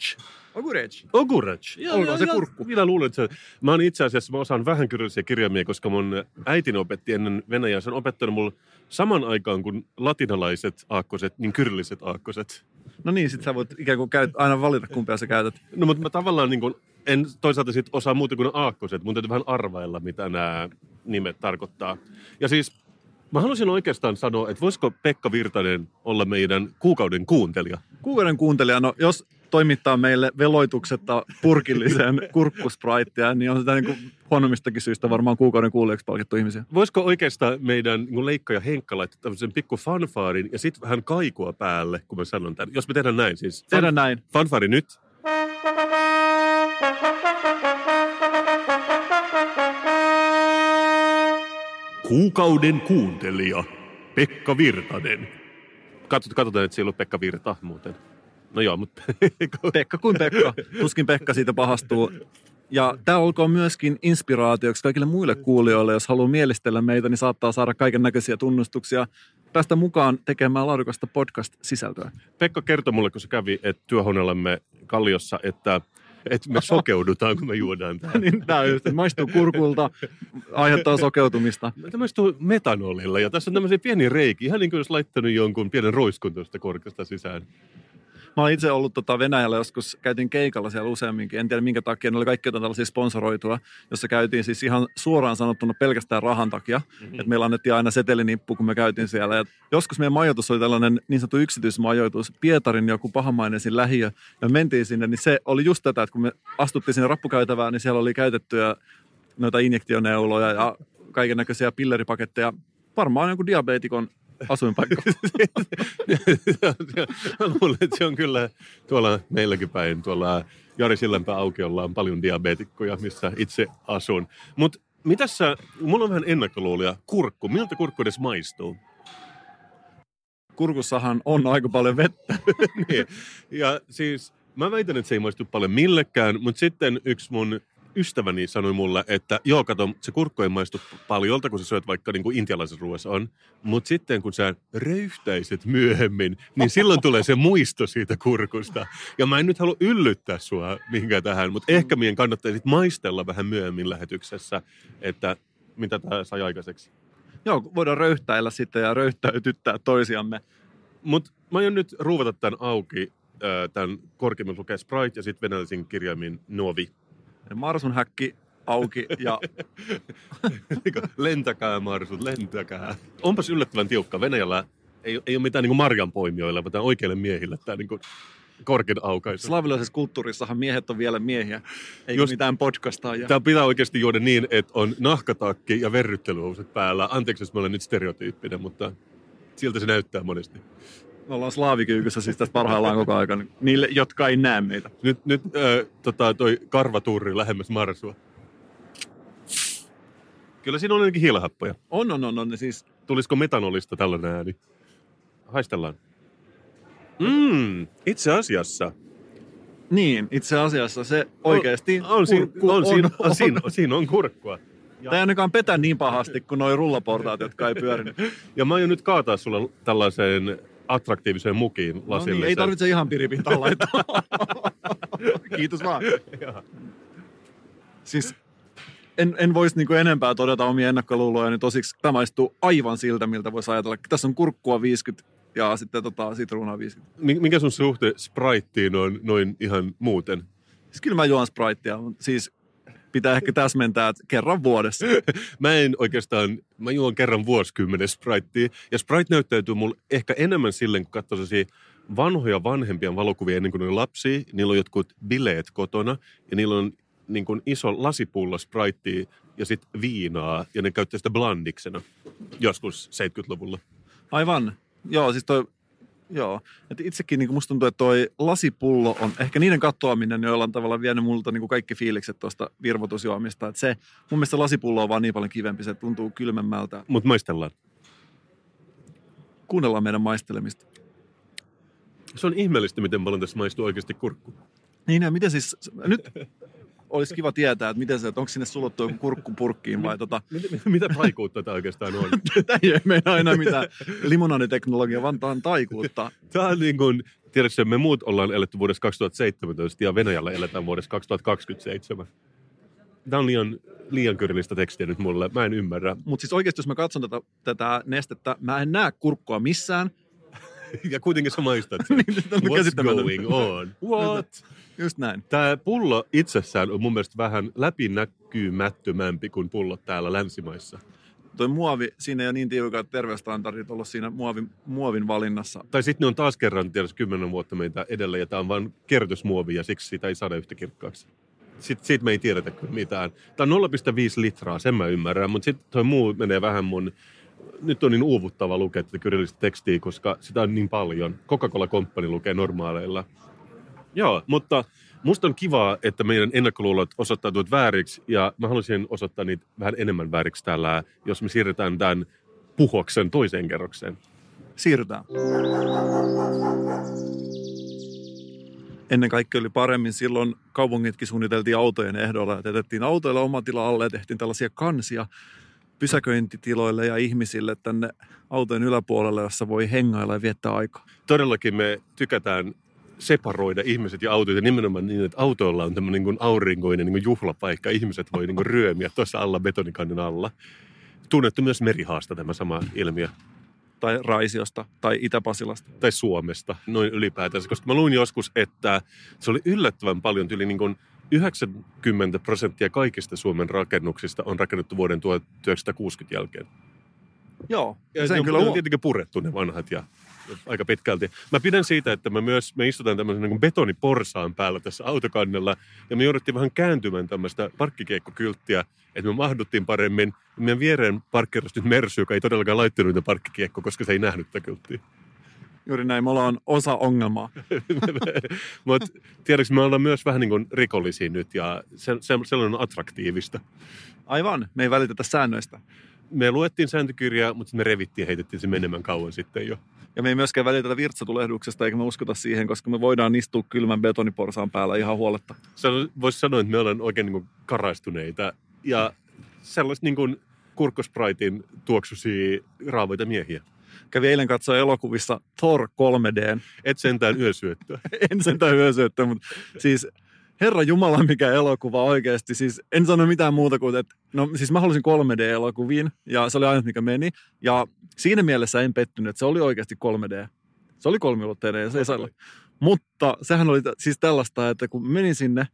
Ogurec. Ogurej. Olkoon se kurkku. Minä luulen, että se... Mä oon itse asiassa, mä osaan vähän kyrillisiä kirjaimia, koska mun äitini opetti ennen Venäjää. Se on opettanut mulle saman aikaan kuin latinalaiset aakkoset, niin kyrilliset aakkoset. No niin, sit sä voit ikään kuin käyt, aina valita, kumpia sä käytät. No mutta mä tavallaan niin kuin, en toisaalta sit osaa muuta kuin aakkoset. Mun täytyy vähän arvailla, mitä nämä nimet tarkoittaa. Ja siis mä haluaisin oikeastaan sanoa, että voisiko Pekka Virtanen olla meidän kuukauden kuuntelija? Kuukauden kuuntelija, no jos toimittaa meille veloituksetta purkillisen kurkkuspraitia, niin on sitä niin kuin huonommistakin syistä varmaan kuukauden kuulijaksi palkittu ihmisiä. Voisiko oikeastaan meidän niin Leikka ja Henkka laittaa tämmöisen pikku fanfaarin ja sitten vähän kaikua päälle, kun mä sanon tämän. Jos me tehdään näin siis. Tehdään näin. Fanfaari nyt. Kuukauden kuuntelija Pekka Virtanen. Katsot, katsotaan, että siellä on Pekka Virta muuten. No joo, mutta... Pekka kuin Pekka. Tuskin Pekka siitä pahastuu. Ja tämä olkoon myöskin inspiraatioksi kaikille muille kuulijoille. Jos haluaa mielistellä meitä, niin saattaa saada kaiken näköisiä tunnustuksia. Päästä mukaan tekemään laadukasta podcast-sisältöä. Pekka kertoi mulle, kun se kävi että työhuoneellamme Kalliossa, että, että me sokeudutaan, kun me juodaan tämä. niin tämä just, maistuu kurkulta, aiheuttaa sokeutumista. Tämä maistuu metanolilla ja tässä on tämmöisiä pieniä reikiä, ihan niin kuin olisi laittanut jonkun pienen roiskun tuosta korkeasta sisään. Mä olen itse ollut tota Venäjällä joskus, käytiin keikalla siellä useamminkin. En tiedä minkä takia, ne oli kaikki jotain tällaisia sponsoroitua, jossa käytiin siis ihan suoraan sanottuna pelkästään rahan takia. Mm-hmm. Että meillä annettiin aina setelinippu, kun me käytiin siellä. Ja joskus meidän majoitus oli tällainen niin sanottu yksityismajoitus, Pietarin joku pahamainesin lähiö. Ja me mentiin sinne, niin se oli just tätä, että kun me astuttiin sinne rappukäytävään, niin siellä oli käytettyjä noita injektioneuloja ja kaiken näköisiä pilleripaketteja. Varmaan jonkun diabeetikon asuinpaikka. Mä luulen, että se on kyllä tuolla meilläkin päin, tuolla Jari Sillanpää aukiolla on paljon diabeetikkoja, missä itse asun. Mutta mitäs sä, mulla on vähän ennakkoluulia. Kurkku, miltä kurkku edes maistuu? Kurkussahan on aika paljon vettä. niin. Ja siis mä väitän, että se ei maistu paljon millekään, mutta sitten yksi mun ystäväni sanoi mulle, että joo, kato, se kurkku ei maistu paljolta, kun sä syöt vaikka niin kuin intialaisessa ruoassa on. Mutta sitten kun sä röyhtäiset myöhemmin, niin silloin tulee se muisto siitä kurkusta. Ja mä en nyt halua yllyttää sua mihinkään tähän, mutta ehkä meidän kannattaa sit maistella vähän myöhemmin lähetyksessä, että mitä tämä sai aikaiseksi. Joo, voidaan röyhtäillä sitten ja röyhtäytyttää toisiamme. Mutta mä aion nyt ruuvata tämän auki, tämän korkeimmin lukee Sprite ja sitten venäläisin kirjaimin Novi. Marsun häkki auki ja... lentäkää Marsut, lentäkää. Onpas yllättävän tiukka. Venäjällä ei, ei ole mitään niin marjanpoimijoille, vaan oikeille miehille tämä niin kuin korkein aukaisu. Slavilaisessa kulttuurissahan miehet on vielä miehiä, ei Just, mitään podcastaa. Ja... Tämä pitää oikeasti juoda niin, että on nahkatakki ja verryttelyhousut päällä. Anteeksi, jos mä olen nyt stereotyyppinen, mutta siltä se näyttää monesti. Me ollaan slaavikyykyssä siis tässä parhaillaan koko ajan, niille, jotka ei näe meitä. Nyt, nyt äh, tota, toi karvatuuri lähemmäs marsua. Kyllä siinä on ainakin hiilahappoja. On, on, on, on. Siis... Tulisiko metanolista tällainen ääni? Haistellaan. Mm, itse asiassa. Niin, itse asiassa se oikeasti... On, on, siinä, on, on, siinä, on, siinä, siinä on kurkkua. Ja... Tämä ei ainakaan petä niin pahasti kuin nuo rullaportaat, jotka ei pyörinyt. ja mä aion nyt kaataa sulle tällaiseen attraktiiviseen mukiin lasille. No niin, ei tarvitse ihan piripintaan laittaa. Kiitos vaan. siis en, en voisi niinku enempää todeta omia ennakkoluuloja, niin tosiksi tämä maistuu aivan siltä, miltä voisi ajatella. Tässä on kurkkua 50 ja sitten tota, sitruunaa 50. Mikä sun suhte Spriteen on noin ihan muuten? Siis kyllä mä juon Spritea, siis pitää ehkä täsmentää, että kerran vuodessa. mä en oikeastaan, mä juon kerran vuosikymmenen Spritea. Ja Sprite näyttäytyy mulle ehkä enemmän silleen, kun katsoo vanhoja vanhempia valokuvia ennen kuin ne lapsia. Niillä on jotkut bileet kotona ja niillä on niin kuin iso lasipullo Spritea ja sitten viinaa. Ja ne käyttää sitä blandiksena joskus 70-luvulla. Aivan. Joo, siis toi Joo. Et itsekin niin musta tuntuu, että toi lasipullo on ehkä niiden katoaminen jollain tavalla vienyt multa niin kaikki fiilikset tuosta virvoitusjuomista. Et se, mun mielestä lasipullo on vaan niin paljon kivempi, se tuntuu kylmemmältä. Mutta maistellaan. Kuunnellaan meidän maistelemista. Se on ihmeellistä, miten paljon tässä maistuu oikeasti kurkku. Niin ja miten siis, nyt olisi kiva tietää, että miten se, että onko sinne sulottu joku kurkku purkkiin vai tota... Mitä, mitä taikuutta tämä oikeastaan on? tämä ei meinaa enää mitään limonaniteknologia, vaan tämä on taikuutta. Tämä on niin kuin, tiedätkö, me muut ollaan eletty vuodessa 2017 ja Venäjällä eletään vuodessa 2027. Tämä on liian, liian kyrillistä tekstiä nyt mulle, mä en ymmärrä. Mutta siis oikeasti, jos mä katson tätä, tätä nestettä, mä en näe kurkkua missään. ja kuitenkin sä maistat sen. Niin, What's going on? What? Just näin. Tämä pullo itsessään on mun mielestä vähän läpinäkymättömämpi kuin pullot täällä länsimaissa. Toi muovi, siinä ei ole niin tiukat terveysstandardit ollut siinä muovin, muovin valinnassa. Tai sitten ne on taas kerran tiedätkö, kymmenen vuotta meitä edellä ja tämä on vain kertosmuovi ja siksi sitä ei saada yhtä kirkkaaksi. Sitten siitä me ei tiedetä kyllä mitään. Tämä on 0,5 litraa, sen mä ymmärrän, mutta sitten toi muu menee vähän mun nyt on niin uuvuttava lukea tätä kyrillistä tekstiä, koska sitä on niin paljon. Coca-Cola Company lukee normaaleilla Joo, mutta musta on kivaa, että meidän ennakkoluulot osoittautuvat vääriksi ja mä haluaisin osoittaa niitä vähän enemmän vääriksi täällä, jos me siirretään tämän puhoksen toiseen kerrokseen. Siirrytään. Ennen kaikkea oli paremmin silloin kaupungitkin suunniteltiin autojen ehdolla jätettiin autoille oma tila alle ja tehtiin tällaisia kansia pysäköintitiloille ja ihmisille tänne autojen yläpuolelle, jossa voi hengailla ja viettää aikaa. Todellakin me tykätään separoida ihmiset ja autot ja nimenomaan niin, että autoilla on tämmöinen niin aurinkoinen niin juhlapaikka. Ihmiset voi niin ryömiä tuossa alla betonikannon alla. Tunnettu myös merihaasta tämä sama ilmiö. tai Raisiosta tai Itä-Pasilasta. tai Suomesta noin ylipäätänsä, koska mä luin joskus, että se oli yllättävän paljon, yli niin kuin 90 prosenttia kaikista Suomen rakennuksista on rakennettu vuoden 1960 jälkeen. Joo, Ja sen ne on, kyllä on tietenkin purettu ne vanhat ja aika pitkälti. Mä pidän siitä, että me myös me istutaan tämmöisen niin betoniporsaan päällä tässä autokannella ja me jouduttiin vähän kääntymään tämmöistä parkkikiekkokylttiä, että me mahduttiin paremmin. Meidän viereen parkkeerasi nyt Mersu, joka ei todellakaan laittanut niitä parkkikiekko, koska se ei nähnyt tätä kylttiä. Juuri näin, me ollaan osa ongelmaa. Mutta tiedätkö, me ollaan myös vähän niin kuin rikollisia nyt ja se, se, sellainen on attraktiivista. Aivan, me ei välitetä säännöistä. Me luettiin sääntökirjaa, mutta me revittiin ja heitettiin se menemään kauan sitten jo. Ja me ei myöskään välitetä virtsatulehduksesta, eikä me uskota siihen, koska me voidaan istua kylmän betoniporsaan päällä ihan huoletta. Voisi sanoa, että me ollaan oikein niin kuin karaistuneita ja sellaiset niin kuin kurkkospraitin tuoksuisia raavoita miehiä. Kävi eilen katsoa elokuvissa Thor 3D. Et sentään yösyöttöä. en sentään hyösyöttä, mutta siis Herra Jumala, mikä elokuva oikeasti. Siis en sano mitään muuta kuin, että no siis mä halusin 3D-elokuviin ja se oli ainut, mikä meni. Ja siinä mielessä en pettynyt, että se oli oikeasti 3D. Se oli kolmiulotteinen ja se ei saa. Mutta sehän oli siis tällaista, että kun menin sinne,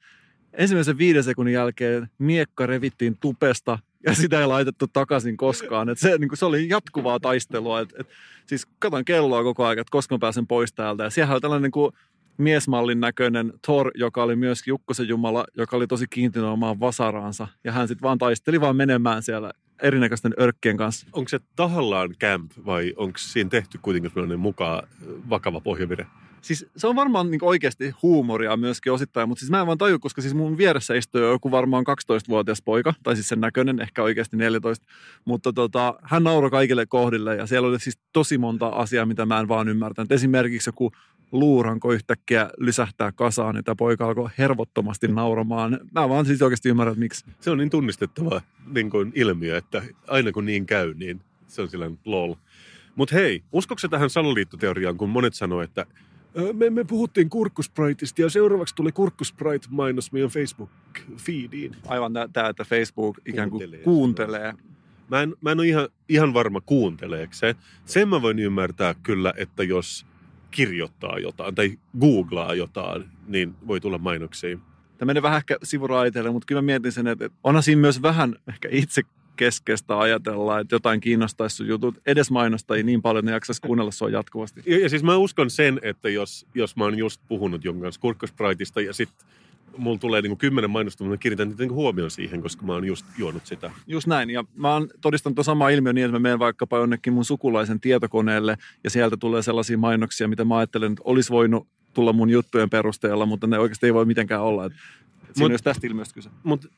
ensimmäisen viiden sekunnin jälkeen miekka revittiin tupesta ja sitä ei laitettu takaisin koskaan. Et se, niin se oli jatkuvaa taistelua. Et, et, siis katon kelloa koko ajan, että koska mä pääsen pois täältä. Ja siellä oli tällainen niin kuin miesmallin näköinen Thor, joka oli myös Jukkosen Jumala, joka oli tosi kiintynyt omaan vasaraansa. Ja hän sitten vaan taisteli vaan menemään siellä erinäköisten örkkien kanssa. Onko se tahallaan camp vai onko siinä tehty kuitenkin sellainen mukaan vakava pohjavire? Siis se on varmaan niin oikeasti huumoria myöskin osittain, mutta siis mä en vaan taju, koska siis mun vieressä istuu joku varmaan 12-vuotias poika, tai siis sen näköinen, ehkä oikeasti 14. Mutta tota, hän nauroi kaikille kohdille ja siellä oli siis tosi monta asiaa, mitä mä en vaan ymmärtänyt. Esimerkiksi joku luuranko yhtäkkiä lysähtää kasaan, niin tämä poika alkoi hervottomasti nauramaan. Mä vaan siis oikeasti ymmärrän, että miksi. Se on niin tunnistettava niin kuin ilmiö, että aina kun niin käy, niin se on silleen lol. Mutta hei, uskotko sä tähän salaliittoteoriaan, kun monet sanoo, että "Ö, me, me puhuttiin kurkkuspraitista ja seuraavaksi tuli kurkkusprite-mainos meidän Facebook-feediin. Aivan tämä, että Facebook ikään kuin Kuuntelee. kuuntelee. Mä en, mä en ole ihan, ihan varma kuunteleeko se. Sen mä voin ymmärtää kyllä, että jos kirjoittaa jotain tai googlaa jotain, niin voi tulla mainoksia. Tämä menee vähän ehkä sivuraiteille, mutta kyllä mä mietin sen, että onhan siinä myös vähän ehkä itse keskeistä ajatella, että jotain kiinnostaisi sun jutut. Edes mainostajia niin paljon, että ne jaksaisi kuunnella sua jatkuvasti. Ja, ja siis mä uskon sen, että jos, jos mä oon just puhunut jonkun kanssa kurkkospraitista ja sitten mulla tulee niinku kymmenen mainosta, mutta mä kiinnitän niitä niinku huomioon siihen, koska mä oon just juonut sitä. Just näin. Ja mä oon todistanut tuon sama ilmiö niin, että mä menen vaikkapa jonnekin mun sukulaisen tietokoneelle ja sieltä tulee sellaisia mainoksia, mitä mä ajattelen, että olisi voinut tulla mun juttujen perusteella, mutta ne oikeasti ei voi mitenkään olla. Et, et siinä Mut- tästä ilmiöstä kyse. Mutta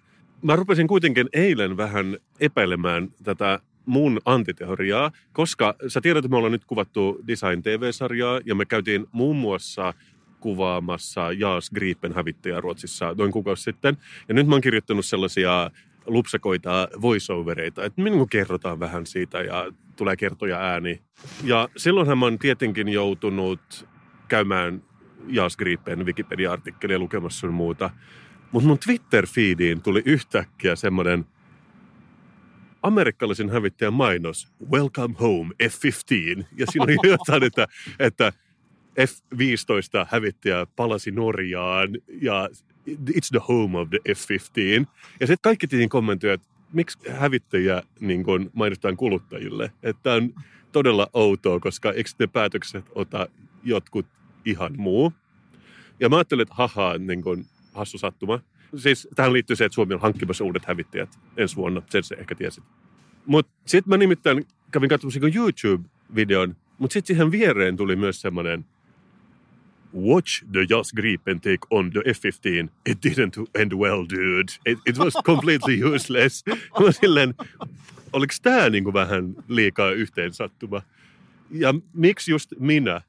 mä rupesin kuitenkin eilen vähän epäilemään tätä mun antiteoriaa, koska sä tiedät, että me ollaan nyt kuvattu Design TV-sarjaa ja me käytiin muun muassa kuvaamassa Jaas Gripen hävittäjää Ruotsissa noin kuukausi sitten. Ja nyt mä oon kirjoittanut sellaisia lupsakoita voiceovereita, että minun kerrotaan vähän siitä ja tulee kertoja ääni. Ja silloinhan mä oon tietenkin joutunut käymään Jaas Gripen Wikipedia-artikkelia lukemassa sun muuta. Mutta mun Twitter-feediin tuli yhtäkkiä semmoinen amerikkalaisen hävittäjän mainos, Welcome home F-15. Ja siinä oli jotain, että, että F-15 hävittäjä palasi Norjaan ja it's the home of the F-15. Ja sitten kaikki tietenkin kommentoivat, että miksi hävittäjä niin kun mainostetaan kuluttajille. Että on todella outoa, koska eikö ne päätökset ota jotkut ihan muu. Ja mä ajattelin, että haha, niin kun, hassu sattuma. Siis tähän liittyy se, että Suomi on hankkimassa uudet hävittäjät ensi vuonna. Sen se ehkä tiesit. Mutta sitten mä nimittäin kävin katsomassa YouTube-videon, mutta sitten siihen viereen tuli myös semmoinen Watch the Jas Gripen take on the F-15. It didn't end well, dude. It, it was completely useless. Mä silleen, oliko tämä niinku vähän liikaa yhteen sattuma? Ja miksi just minä?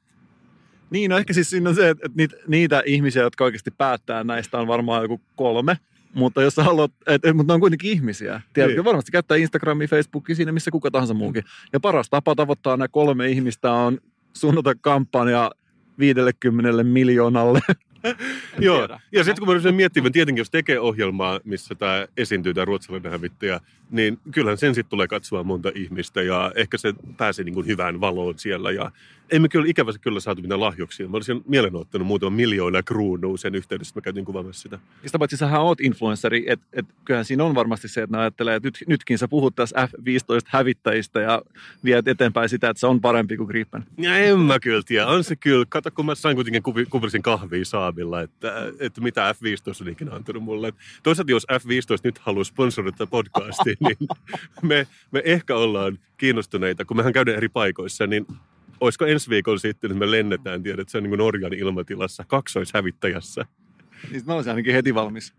Niin, no ehkä siis siinä on se, että, niitä, niitä ihmisiä, jotka oikeasti päättää näistä on varmaan joku kolme. Mutta jos haluat, et, et, mutta ne on kuitenkin ihmisiä. Tiedätkö, Niin. varmasti käyttää Instagramia, Facebookia, siinä missä kuka tahansa muukin. Ja paras tapa tavoittaa nämä kolme ihmistä on suunnata kampanja 50 miljoonalle Joo, ja sitten kun mä ryhdyin miettimään, tietenkin jos tekee ohjelmaa, missä tämä esiintyy, tämä ruotsalainen hävittäjä, niin kyllähän sen sitten tulee katsoa monta ihmistä ja ehkä se pääsee niin kuin hyvään valoon siellä. Ja emme kyllä ikävästi kyllä saatu mitään lahjuksia. Mä olisin mielen ottanut muutaman miljoona kruunua sen yhteydessä, mä käytin kuvaamassa sitä. Ja sitä paitsi sähän oot influenssari, että et, kyllähän siinä on varmasti se, että ne ajattelee, että nyt, nytkin sä puhut tässä F-15 hävittäjistä ja viet eteenpäin sitä, että se on parempi kuin Gripen. Ja en mä kyllä tiedä. On se kyllä. Kato, kun mä sain kuitenkin kuvi, kahvia saavilla, että, että mitä F15 on ikinä antanut mulle. Toisaalta jos F15 nyt haluaa sponsoroida podcastia, niin me, me ehkä ollaan kiinnostuneita, kun mehän käydään eri paikoissa, niin olisiko ensi viikolla sitten, että me lennetään, tiedät, että se on niin kuin Norjan ilmatilassa, kaksoishävittäjässä. Niin mä olisin ainakin heti valmis.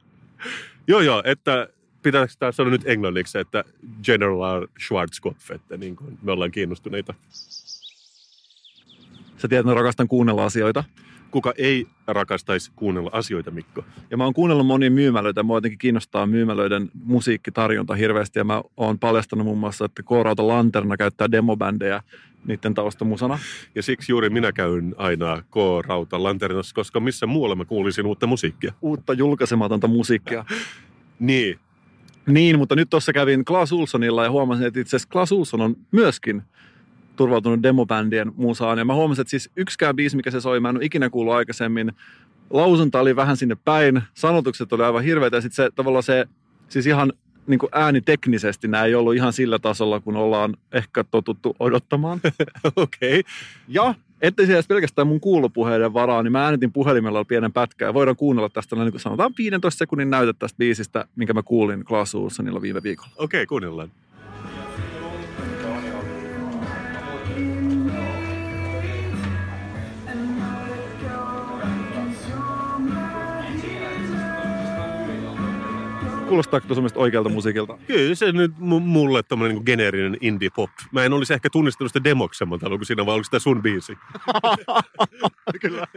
Joo, joo, että pitääkö tämä sanoa nyt englanniksi, että General Schwarzkopf, että niin kuin me ollaan kiinnostuneita. Sä tiedät, että mä rakastan kuunnella asioita. Kuka ei rakastaisi kuunnella asioita, Mikko? Ja mä oon kuunnellut monia myymälöitä. Mua jotenkin kiinnostaa myymälöiden musiikkitarjonta hirveästi. Ja mä oon paljastanut muun muassa, että K-Rauta Lanterna käyttää demobändejä niiden taustamusana. Ja siksi juuri minä käyn aina K-Rauta Lanternassa, koska missä muualla mä kuulisin uutta musiikkia. Uutta julkaisematonta musiikkia. Niin. Niin, mutta nyt tuossa kävin Klaas Ulssonilla ja huomasin, että itse asiassa Klaas Ulsson on myöskin turvautunut demobändien musaan. Ja mä huomasin, että siis yksikään biisi, mikä se soi, mä en ole ikinä kuullut aikaisemmin. Lausunta oli vähän sinne päin, sanotukset oli aivan hirveitä ja sitten se tavallaan se, siis ihan niin kuin ääniteknisesti nämä ei ollut ihan sillä tasolla, kun ollaan ehkä totuttu odottamaan. Okei. Okay. Ja ettei se edes pelkästään mun kuulopuheiden varaa, niin mä äänitin puhelimella pienen pätkän ja voidaan kuunnella tästä niin kuin sanotaan 15 sekunnin näytet tästä biisistä, minkä mä kuulin Klaas Ulssonilla viime viikolla. Okei, okay, kuunnellaan. Kuulostaako tuossa mielestä oikealta musiikilta? Kyllä se nyt mu- mulle tämmöinen niin geneerinen indie pop. Mä en olisi ehkä tunnistanut sitä demoksemmalta, onko siinä vai onko sitä sun biisi? Kyllä.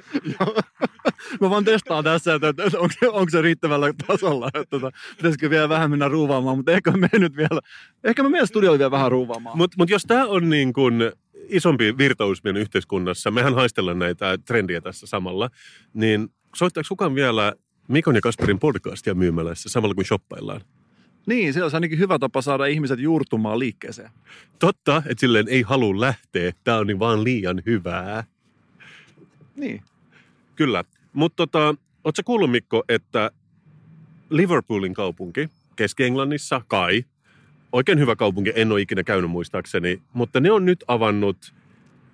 Mä vaan testaan tässä, että, että onko, onko se riittävällä tasolla. Että, tota, pitäisikö vielä vähän mennä ruuvaamaan, mutta ehkä me nyt vielä, ehkä mä menen studiolle vielä vähän ruuvaamaan. Mutta mut jos tämä on niin kuin isompi virtaus meidän yhteiskunnassa, mehän haistellaan näitä trendiä tässä samalla, niin soittaako kukaan vielä Mikon ja Kasperin podcastia myymälässä samalla kun shoppaillaan? Niin, se olisi ainakin hyvä tapa saada ihmiset juurtumaan liikkeeseen. Totta, että silleen ei halua lähteä. Tämä on niin vaan liian hyvää. Niin. Kyllä. Mutta tota, ootko kuullut Mikko, että Liverpoolin kaupunki Keski-Englannissa, kai, oikein hyvä kaupunki, en ole ikinä käynyt muistaakseni, mutta ne on nyt avannut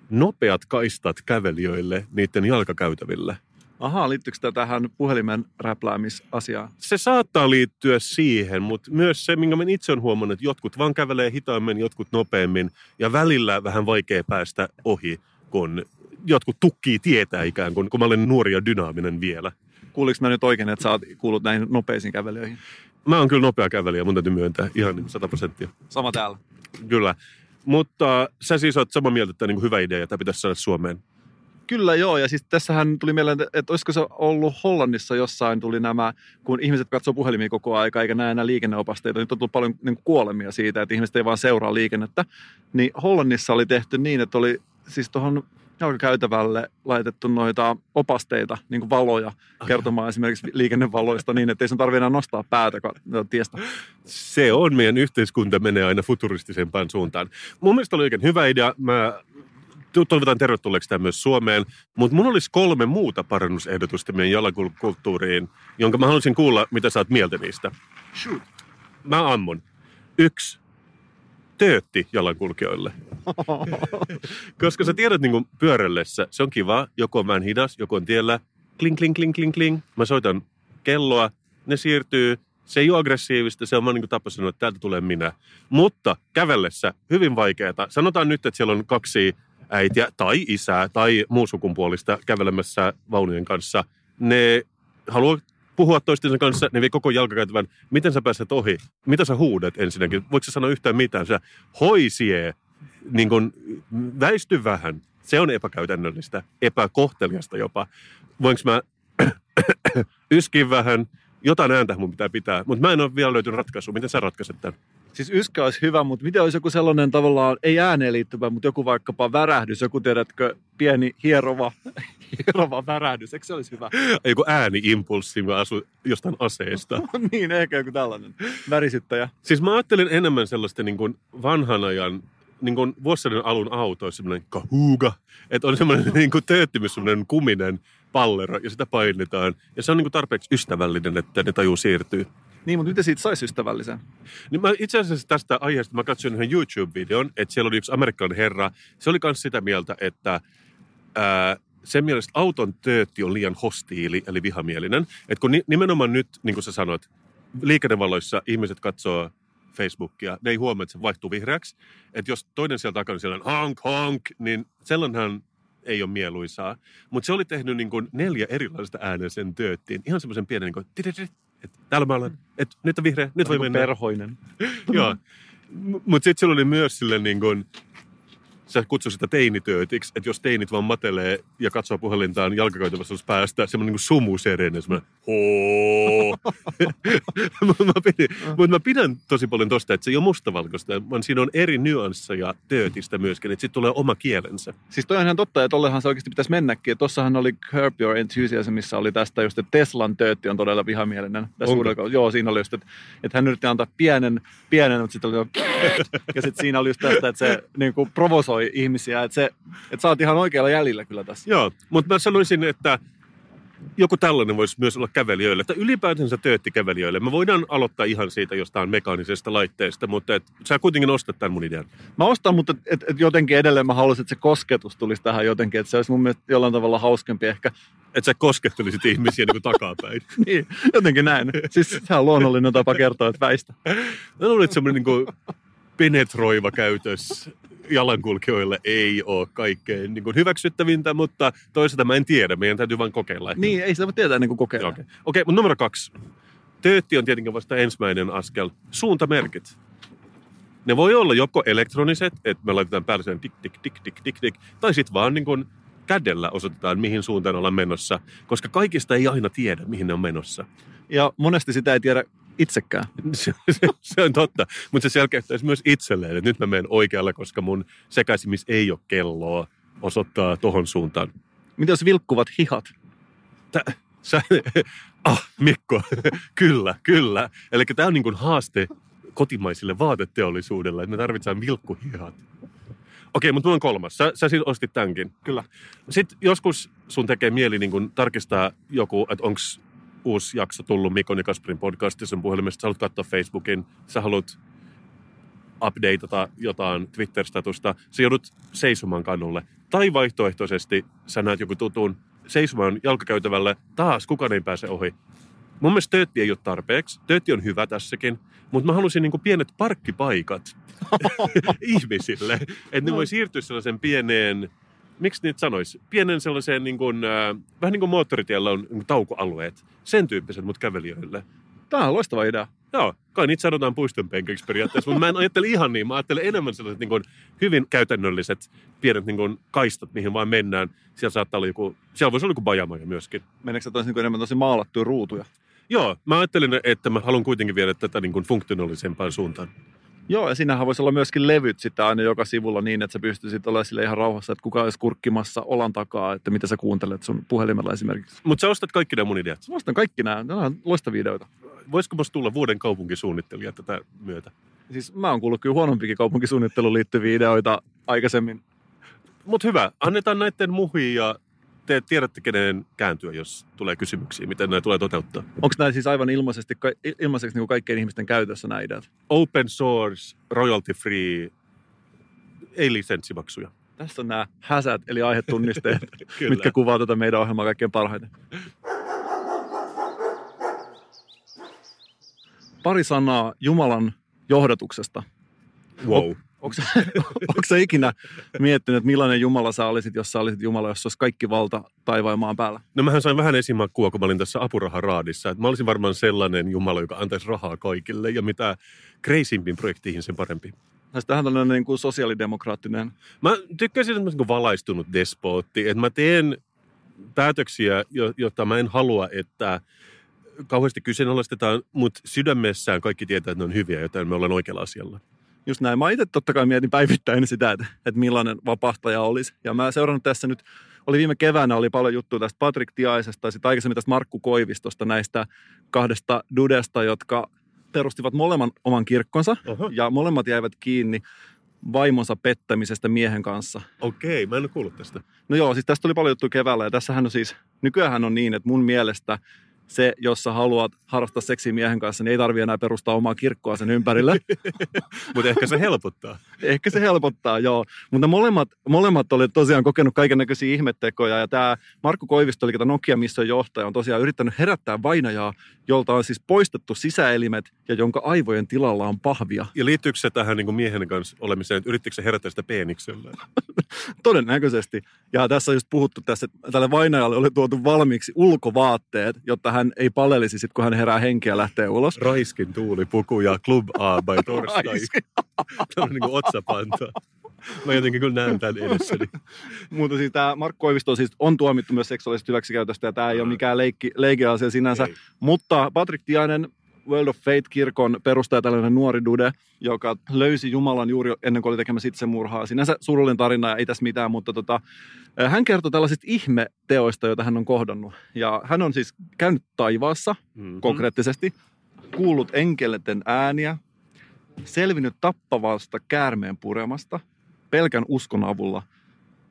nopeat kaistat kävelijöille niiden jalkakäytäville. Ahaa, liittyykö tämä tähän puhelimen räpläämisasiaan? Se saattaa liittyä siihen, mutta myös se, minkä mä itse olen huomannut, että jotkut vaan kävelee hitaammin, jotkut nopeammin ja välillä vähän vaikea päästä ohi, kun jotkut tukkii tietää ikään kuin, kun mä olen nuori ja dynaaminen vielä. Kuuliko mä nyt oikein, että sä oot kuullut näihin nopeisiin kävelijöihin? Mä oon kyllä nopea kävelijä, mun täytyy myöntää ihan niin 100 prosenttia. Sama täällä. Kyllä. Mutta sä siis oot samaa mieltä, että tämä on niin hyvä idea ja tämä pitäisi saada Suomeen. Kyllä joo, ja siis tässähän tuli mieleen, että olisiko se ollut Hollannissa jossain tuli nämä, kun ihmiset katsoo puhelimia koko aika eikä näe enää liikenneopasteita, nyt on tullut paljon niin kuin kuolemia siitä, että ihmiset ei vaan seuraa liikennettä. Niin Hollannissa oli tehty niin, että oli siis tuohon jalkakäytävälle laitettu noita opasteita, niin valoja, kertomaan esimerkiksi liikennevaloista niin, että ei sun tarvitse enää nostaa päätä tiestä. Se on, meidän yhteiskunta menee aina futuristisempaan suuntaan. Mun mielestä oli oikein hyvä idea. Mä toivotan tervetulleeksi tämä myös Suomeen. Mutta mun olisi kolme muuta parannusehdotusta meidän jalankulttuuriin, jonka mä haluaisin kuulla, mitä sä oot mieltä niistä. Shoot. Mä ammun. Yksi. Töötti jalankulkijoille. Koska sä tiedät niin pyörällessä, se on kiva, joko mä en hidas, joko on tiellä, kling, kling, kling, kling, kling. Mä soitan kelloa, ne siirtyy, se ei ole aggressiivista, se on vaan niin tapa sanoa, että täältä tulee minä. Mutta kävellessä hyvin vaikeaa. Sanotaan nyt, että siellä on kaksi äitiä tai isää tai muu sukupuolista kävelemässä vaunujen kanssa. Ne haluaa puhua toistensa kanssa, ne vie koko jalkakäytävän. Miten sä pääset ohi? Mitä sä huudat ensinnäkin? Voiko sä sanoa yhtään mitään? Sä hoisie, niin kun, väisty vähän. Se on epäkäytännöllistä, epäkohteliasta jopa. Voinko mä yskin vähän? Jotain ääntä mun pitää pitää, mutta mä en ole vielä löytynyt ratkaisua. Miten sä ratkaiset tämän? Siis yskä olisi hyvä, mutta miten olisi joku sellainen tavallaan, ei ääneen liittyvä, mutta joku vaikkapa värähdys, joku tiedätkö, pieni hierova, hierova värähdys, eikö se olisi hyvä? Joku ääniimpulssi mä asu jostain aseesta. niin, ehkä joku tällainen värisyttäjä. Siis mä ajattelin enemmän sellaista niin kuin vanhan ajan niin kuin vuosisadan alun auto semmoinen kahuga, että on semmoinen niin kuin tööttymys, semmoinen kuminen pallero ja sitä painetaan. Ja se on niin kuin tarpeeksi ystävällinen, että ne tajuu siirtyy. Niin, mutta miten siitä saisi ystävällisen? Niin mä itse asiassa tästä aiheesta mä katsoin yhden YouTube-videon, että siellä oli yksi amerikkalainen herra. Se oli myös sitä mieltä, että ää, sen mielestä auton töötti on liian hostiili, eli vihamielinen. Että kun ni, nimenomaan nyt, niin kuin sä sanoit, liikennevaloissa ihmiset katsoo Facebookia, ne ei huomaa, että se vaihtuu vihreäksi. Että jos toinen sieltä takana siellä on honk, honk, niin sellainenhan ei ole mieluisaa. Mutta se oli tehnyt niin kuin neljä erilaista ääneen sen tööttiin. Ihan semmoisen pienen niin kuin, että täällä mä olen, että nyt on vihreä, nyt voi mennä. Perhoinen. Joo. Mutta sitten sillä oli myös sille niin kuin, sä kutsui sitä teinitöötiksi, että jos teinit vaan matelee ja katsoo puhelintaan jalkakäytävässä päästä, semmoinen niin sumuserinen, semmoinen hoo. Mutta mä, pidin, mut mä pidän tosi paljon tosta, että se ei ole mustavalkoista, vaan siinä on eri nyansseja töötistä myöskin, että sitten tulee oma kielensä. Siis toi on ihan totta, että tollehan se oikeasti pitäisi mennäkin. Tossahan oli Curb Your Enthusiasm, missä oli tästä just, että Teslan töötti on todella vihamielinen. Tässä Onko? uudella. Joo, siinä oli just, että, että hän yritti antaa pienen, pienen, mutta sitten oli jo ja sitten siinä oli just tästä, että se niin kuin provosoi ihmisiä, että, se, että sä oot ihan oikealla jäljellä kyllä tässä. Joo, mutta mä sanoisin, että joku tällainen voisi myös olla kävelijöille, että ylipäätänsä töötti kävelijöille. Me voidaan aloittaa ihan siitä jostain mekaanisesta laitteesta, mutta et, sä kuitenkin ostat tämän mun idean. Mä ostan, mutta et, et jotenkin edelleen mä haluaisin, että se kosketus tulisi tähän jotenkin, että se olisi mun mielestä jollain tavalla hauskempi ehkä. Että sä koskettelisit ihmisiä niin kuin takapäin. Niin, jotenkin näin. Siis se on luonnollinen tapa kertoa, että väistä. Mä luulen, että semmoinen niin penetroiva käytös jalankulkijoille ei ole kaikkein niin kuin hyväksyttävintä, mutta toisaalta mä en tiedä. Meidän täytyy vain kokeilla. ehkä. Niin, ei sitä voi tietää ennen kuin kokeilla. Okei, okay. okay, mutta numero kaksi. Töötti on tietenkin vasta ensimmäinen askel. Suuntamerkit. Ne voi olla joko elektroniset, että me laitetaan päälle sen tik, tik, tik, tik, tik, tik, tai sitten vaan niin kuin kädellä osoitetaan, mihin suuntaan ollaan menossa, koska kaikista ei aina tiedä, mihin ne on menossa. Ja monesti sitä ei tiedä itsekään. Se, se, se on totta, mutta se selkeyttäisi myös itselleen, että nyt mä menen oikealle, koska mun sekaisin, ei ole kelloa, osoittaa tohon suuntaan. Mitä jos vilkkuvat hihat? Tä, sä, ah, Mikko, kyllä, kyllä. Eli tämä on niin kuin haaste kotimaisille vaateteollisuudelle, että me tarvitsemme vilkkuhihat. Okei, mutta mulla on kolmas. Sä, sä siis ostit tämänkin. Kyllä. Sitten joskus sun tekee mieli niin kun tarkistaa joku, että onko uusi jakso tullut Mikon ja Kasperin podcastissa sun puhelimesta. Sä haluat katsoa Facebookin, sä haluat updateata jotain Twitter-statusta. Sä joudut seisomaan kanulle. Tai vaihtoehtoisesti sä näet joku tutun seisomaan jalkakäytävälle. Taas kukaan ei pääse ohi. Mun mielestä töötti ei ole tarpeeksi. Töötti on hyvä tässäkin. Mutta mä halusin niinku pienet parkkipaikat ihmisille. Että ne voi siirtyä sellaisen pieneen, miksi niitä sanoisi, pienen sellaiseen niin kuin, äh, vähän niin kuin moottoritiellä on niin taukoalueet. Sen tyyppiset, mutta kävelijöille. Tämä on loistava idea. Joo, kai niitä sanotaan puiston penkeiksi periaatteessa, mutta mä en ajattele ihan niin. Mä ajattelen enemmän sellaiset niin kuin, hyvin käytännölliset pienet niin kuin, kaistat, mihin vaan mennään. Siellä saattaa olla joku, siellä voisi olla joku bajamaja myöskin. Meneekö tosi niin enemmän tosi maalattuja ruutuja? Joo, mä ajattelen, että mä haluan kuitenkin viedä tätä niin kuin funktionaalisempaan suuntaan. Joo, ja siinähän voisi olla myöskin levyt sitten aina joka sivulla niin, että sä pystyisit olemaan sille ihan rauhassa, että kuka olisi kurkkimassa olan takaa, että mitä sä kuuntelet sun puhelimella esimerkiksi. Mutta sä ostat kaikki nämä mun ideat. Mä ostan kaikki nämä, nämä on loistavia ideoita. Voisiko musta tulla vuoden kaupunkisuunnittelija tätä myötä? Siis mä oon kuullut kyllä huonompikin kaupunkisuunnitteluun liittyviä ideoita aikaisemmin. Mutta hyvä, annetaan näiden muhiin ja te tiedätte, kenen kääntyä, jos tulee kysymyksiä, miten nämä tulee toteuttaa. Onko nämä siis aivan ilmaisesti, ilmaiseksi niin kuin kaikkien ihmisten käytössä nämä ideat? Open source, royalty free, ei lisenssimaksuja. Tässä on nämä häsät, eli aihetunnisteet, mitkä kuvaa tätä meidän ohjelmaa kaikkein parhaiten. Pari sanaa Jumalan johdatuksesta. Wow. Onko ikinä miettinyt, että millainen Jumala sä olisit, jos sä olisit Jumala, jos olisi kaikki valta taivaan maan päällä? No mähän sain vähän esimakua, kun mä olin tässä apuraharaadissa. Että mä olisin varmaan sellainen Jumala, joka antaisi rahaa kaikille ja mitä crazyimpin projektiin sen parempi. Tai tähän tällainen niin kuin sosiaalidemokraattinen. Mä tykkäsin, että mä olen valaistunut despootti, että mä teen päätöksiä, jo- jotta mä en halua, että kauheasti kyseenalaistetaan, mutta sydämessään kaikki tietää, että ne on hyviä, joten me ollaan oikealla asialla. Just näin. Mä itse totta kai mietin päivittäin sitä, että, että millainen vapahtaja olisi. Ja mä seurannut tässä nyt, oli viime keväänä oli paljon juttuja tästä Patrick Tiaisesta ja sitten aikaisemmin tästä Markku Koivistosta näistä kahdesta dudesta, jotka perustivat molemmat oman kirkkonsa Oho. ja molemmat jäivät kiinni vaimonsa pettämisestä miehen kanssa. Okei, mä en ole kuullut tästä. No joo, siis tästä tuli paljon juttuja keväällä ja tässähän on siis, nykyään on niin, että mun mielestä se, jos sä haluat harrastaa seksiä miehen kanssa, niin ei tarvi enää perustaa omaa kirkkoa sen ympärille. Mutta ehkä se helpottaa. Ehkä se helpottaa, joo. Mutta molemmat, molemmat oli tosiaan kokenut kaiken näköisiä ihmettekoja. Ja tämä Markku Koivisto, eli tämä Nokia Mission johtaja, on tosiaan yrittänyt herättää vainajaa, jolta on siis poistettu sisäelimet ja jonka aivojen tilalla on pahvia. Ja liittyykö se tähän niin kuin miehen kanssa olemiseen, että yrittikö se herättää sitä peeniksellä? Todennäköisesti. Ja tässä on just puhuttu tässä, että tälle vainajalle oli tuotu valmiiksi ulkovaatteet, jotta hän ei palelisi sit, kun hän herää henkeä ja lähtee ulos. Raiskin tuulipuku ja Club A by torstai. Tämä on niin kuin otsapanta. Mä jotenkin kyllä näen tämän edessäni. Mutta siis tämä Markku Koivisto siis on tuomittu myös seksuaalisesta hyväksikäytöstä ja tämä ei ole mikään leikki, leikeasia sinänsä. Ei. Mutta Patrick Tiainen, World of Faith-kirkon perustaja, tällainen nuori dude, joka löysi Jumalan juuri ennen kuin oli tekemässä itsemurhaa. Sinänsä surullinen tarina ja ei tässä mitään, mutta tota, äh, hän kertoi tällaisista ihmeteoista, joita hän on kohdannut. Ja hän on siis käynyt taivaassa Mm-hmm. konkreettisesti, kuullut enkelten ääniä, selvinnyt tappavasta käärmeen puremasta pelkän uskon avulla,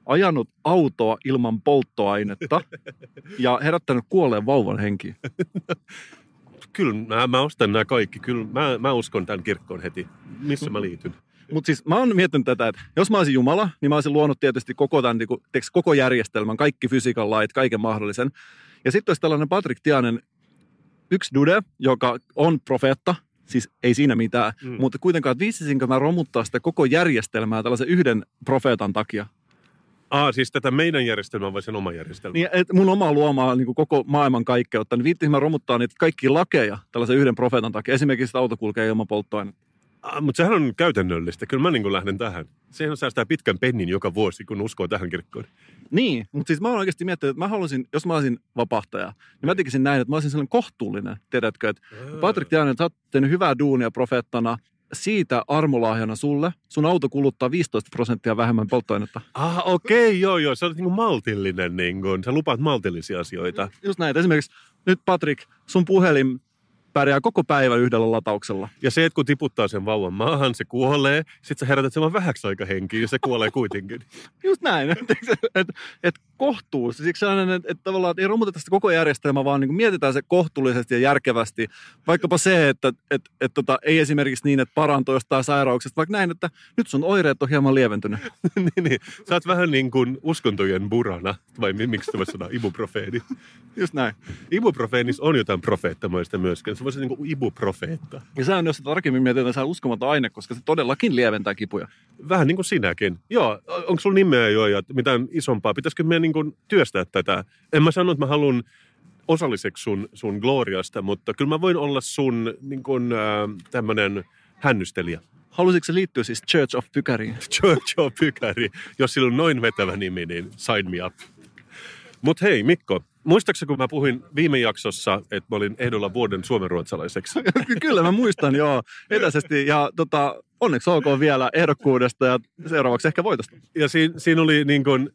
ajanut autoa ilman polttoainetta ja herättänyt kuolleen vauvan henkiin. Kyllä, mä, mä ostan nämä kaikki. Kyllä, mä, mä uskon tämän kirkkoon heti. Missä mä liityn? Mutta siis mä oon miettinyt tätä, että jos mä olisin Jumala, niin mä olisin luonut tietysti koko tämän, niin kuin, tiiäks, koko järjestelmän, kaikki fysiikan lait, kaiken mahdollisen. Ja sitten olisi tällainen Patrick Tianen, yksi dude, joka on profeetta, siis ei siinä mitään, Mm. mm. mutta kuitenkaan, että viitsisinkö mä romuttaa sitä koko järjestelmää tällaisen yhden profeetan takia. Ah, siis tätä meidän järjestelmää vai sen oma järjestelmä? Niin, et mun omaa luomaa niin koko maailman kaikkeutta, niin viittisin mä romuttaa niitä kaikki lakeja tällaisen yhden profeetan takia. Esimerkiksi, että auto kulkee ilman polttoainetta. Ah, mutta sehän on käytännöllistä. Kyllä mä niin kuin lähden tähän. Sehän säästää pitkän pennin joka vuosi, kun uskoo tähän kirkkoon. Niin, mutta siis mä oon oikeasti miettinyt, että mä haluaisin, jos mä olisin vapahtaja, niin mä tekisin näin, että mä olisin sellainen kohtuullinen, tiedätkö, että Patrick Tiainen, että sä oot tehnyt hyvää duunia profeettana, siitä armolahjana sulle, sun auto kuluttaa 15 prosenttia vähemmän polttoainetta. Ah, okei, okay, joo, joo. Sä olet niin kuin maltillinen. Niin kuin. Sä lupaat maltillisia asioita. Just näin, esimerkiksi nyt Patrick, sun puhelin pärjää koko päivän yhdellä latauksella. Ja se, että kun tiputtaa sen vauvan maahan, se kuolee. Sitten sä herätät sen vaan vähäksi aika henkiin ja se kuolee kuitenkin. Just näin, että et, et kohtuus. Siksi sellainen, että, että tavallaan ei romuteta sitä koko järjestelmää, vaan niin kuin mietitään se kohtuullisesti ja järkevästi. Vaikkapa se, että et, et, tota, ei esimerkiksi niin, että parantuu jostain sairauksesta, vaikka näin, että nyt sun oireet on hieman lieventynyt. niin, niin. Sä oot vähän niin kuin uskontojen burana, vai mi- miksi tämä sana, ibuprofeeni. Just näin. Ibuprofeenissa on jotain profeettamaista myöskin. Se voisi niin kuin ibuprofeetta. Ja se on, jos tarkemmin mietitään, se on uskomaton aine, koska se todellakin lieventää kipuja. Vähän niin kuin sinäkin. Joo, onko sulla nimeä jo ja mitään isompaa? Pitäisikö meidän niin kuin työstää tätä? En mä sano, että mä haluan osalliseksi sun, sun gloriasta, mutta kyllä mä voin olla sun niin kuin, äh, tämmönen hännystelijä. Halusitko se liittyä siis Church of Pykäriin? Church of Pykäri. Jos sillä on noin vetävä nimi, niin sign me up. Mutta hei Mikko, muistaakseni kun mä puhuin viime jaksossa, että mä olin ehdolla vuoden suomenruotsalaiseksi? Kyllä mä muistan, joo, etäisesti. Ja tota, onneksi olkoon vielä ehdokkuudesta ja seuraavaksi ehkä voitosta. Ja siinä, siinä oli niin kuin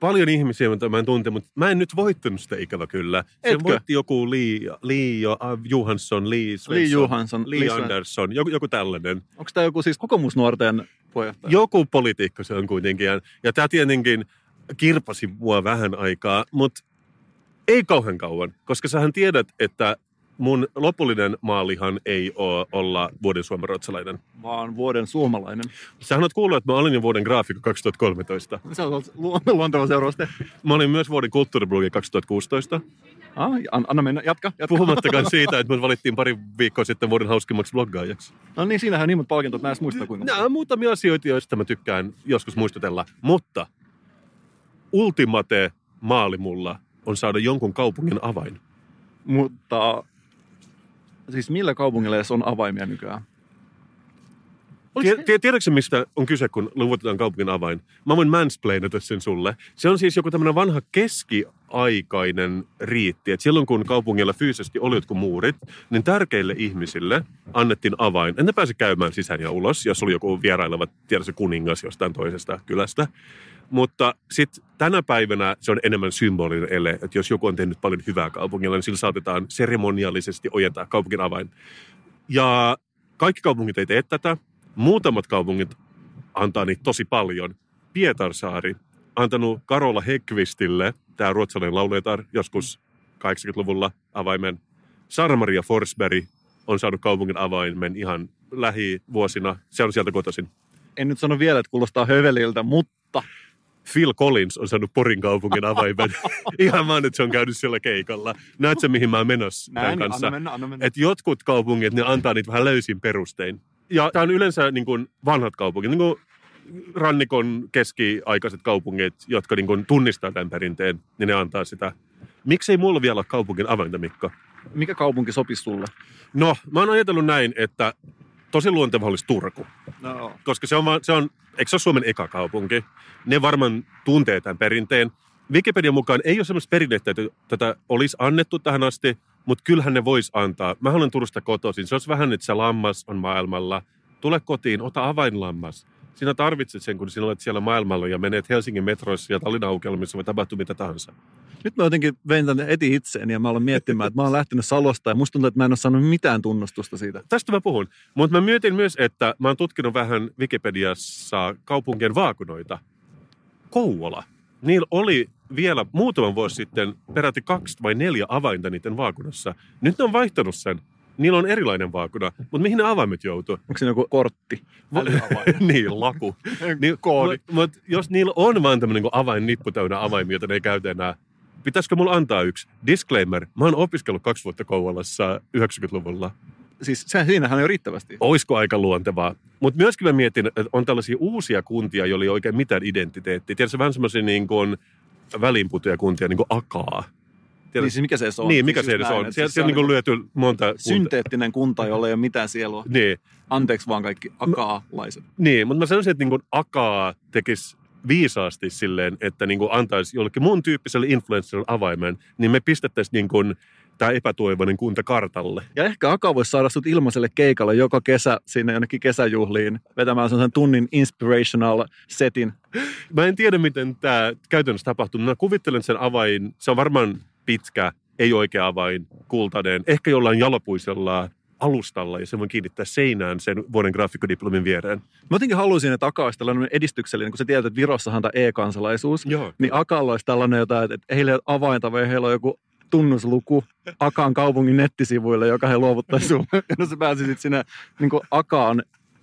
paljon ihmisiä, joita mä en tunte, mutta mä en nyt voittanut sitä ikävä kyllä. Se Etkö? voitti joku Lee, Lee jo, Johansson, Lee Svensson, Lee Johansson, Lee, Lee Andersson, joku, joku tällainen. Onko tämä joku siis kokoomusnuorten puheenjohtaja? Joku poliitikko se on kuitenkin. Ja, ja tämä tietenkin kirpasi mua vähän aikaa, mutta ei kauhean kauan, koska sähän tiedät, että mun lopullinen maalihan ei ole olla vuoden suomenruotsalainen. Vaan vuoden suomalainen. Sähän oot kuullut, että mä olin jo vuoden graafikko 2013. Se on lu- luonteva. Mä olin myös vuoden kulttuuriblogi 2016. Ah, an- anna mennä, jatka. jatka. Puhumattakaan siitä, että mut valittiin pari viikkoa sitten vuoden hauskimmaksi bloggaajaksi. No niin, siinähän on niin monta palkintoa, että mä edes muista kuinka. Nämä on muutamia asioita, joista mä tykkään joskus muistutella. Mutta ultimate maali mulla on saada jonkun kaupungin avain. Mutta siis millä kaupungilla edes on avaimia nykyään? Tie, tie, tiedätkö, mistä on kyse, kun luvutetaan kaupungin avain? Mä voin mansplainata sen sulle. Se on siis joku tämmöinen vanha keskiaikainen riitti. Että silloin, kun kaupungilla fyysisesti oli jotkut muurit, niin tärkeille ihmisille annettiin avain. En ne pääse käymään sisään ja ulos, jos oli joku vieraileva, tiedä kuningas jostain toisesta kylästä. Mutta sitten tänä päivänä se on enemmän symbolinen ele, että jos joku on tehnyt paljon hyvää kaupungilla, niin sillä saatetaan seremoniallisesti ojentaa kaupungin avain. Ja kaikki kaupungit ei tee tätä. Muutamat kaupungit antaa niitä tosi paljon. Pietarsaari antanut Karola Hekvistille, tämä ruotsalainen lauletar, joskus 80-luvulla avaimen. Sarmaria Forsberg on saanut kaupungin avaimen ihan lähivuosina. Se on sieltä kotoisin. En nyt sano vielä, että kuulostaa höveliltä, mutta Phil Collins on saanut Porin kaupungin avaimen. Ihan vaan, että se on käynyt siellä keikalla. Näetkö, mihin mä oon menossa tämän Näin, kanssa? anna mennä, anna mennä. Et jotkut kaupungit, ne antaa niitä vähän löysin perustein. Ja tämä on yleensä niin kuin vanhat kaupungit, niin kuin rannikon keskiaikaiset kaupungit, jotka niin kuin tunnistaa tämän perinteen, niin ne antaa sitä. Miksei mulla vielä ole kaupungin avainta, Mikko? Mikä kaupunki sopisi sulle? No, mä oon ajatellut näin, että tosi luonteva olisi Turku. No, koska se on, se on, eikö se ole Suomen eka kaupunki? Ne varmaan tuntee tämän perinteen. Wikipedian mukaan ei ole sellaista perinnettä, että tätä olisi annettu tähän asti, mutta kyllähän ne vois antaa. Mä olen Turusta kotoisin. Se olisi vähän, että se lammas on maailmalla. Tule kotiin, ota avainlammas. Sinä tarvitset sen, kun sinä olet siellä maailmalla ja menet Helsingin metroissa ja Tallinnan aukelmissa voi tapahtua mitä tahansa. Nyt mä jotenkin vein tänne eti itseeni ja mä olen miettimään, että mä oon lähtenyt Salosta ja musta tuntuu, että mä en ole saanut mitään tunnustusta siitä. Tästä mä puhun. Mutta mä mietin myös, että mä oon tutkinut vähän Wikipediassa kaupunkien vaakunoita. Kouvola. Niillä oli vielä muutaman vuosi sitten peräti kaksi vai neljä avainta niiden vaakunassa. Nyt ne on vaihtanut sen. Niillä on erilainen vaakuna, mutta mihin ne avaimet joutuu? Onko siinä joku kortti? Niin, laku. niin, Koodi. Mutta mut, jos niillä on vaan tämmöinen niin avainnippu täynnä avaimia, joita ne ei käytä enää, pitäisikö mulla antaa yksi? Disclaimer, mä oon opiskellut kaksi vuotta Kouvolassa 90-luvulla. Siis se, siinähän on jo riittävästi. Olisiko aika luontevaa? Mutta myöskin mä mietin, että on tällaisia uusia kuntia, joilla ei oikein mitään identiteettiä. Tiedätkö, vähän semmoisia niin kuin väliinputuja kuntia, niin kuin Akaa. Tiedätkö? Niin, siis mikä se edes on? niin, mikä Siis se edes näin, on? Siellä, siis siellä on niin lyöty monta synteettinen kunta, jolla ei ole mitään sielua. Niin, Anteeksi vaan kaikki akaalaiset. niin mutta mä sanoisin, että niin kuin Akaa tekisi viisaasti silleen, että niin kuin antaisi jollekin mun tyyppiselle influencerille avaimen, niin me pistettäisiin niin kuin tämä epätoivoinen kunta kartalle. Ja ehkä Aka voisi saada sut ilmaiselle keikalle joka kesä sinne jonnekin kesäjuhliin vetämään sellaisen tunnin inspirational setin. Mä en tiedä, miten tämä käytännössä tapahtuu. Mä kuvittelen sen avain, se on varmaan pitkä, ei oikea avain, kultainen, ehkä jollain jalopuisella alustalla ja se voi kiinnittää seinään sen vuoden graafikkodiplomin viereen. Mä jotenkin haluaisin, että Aka olisi tällainen edistyksellinen, kun sä tiedät, että Virossahan tämä e-kansalaisuus. Joo. Niin Akalla olisi tällainen jotain, että heillä ei ole avainta, vaan heillä on joku tunnusluku Akaan kaupungin nettisivuille, joka he luovuttaisi sulle. Ja sä pääsisit sinne niin Akaan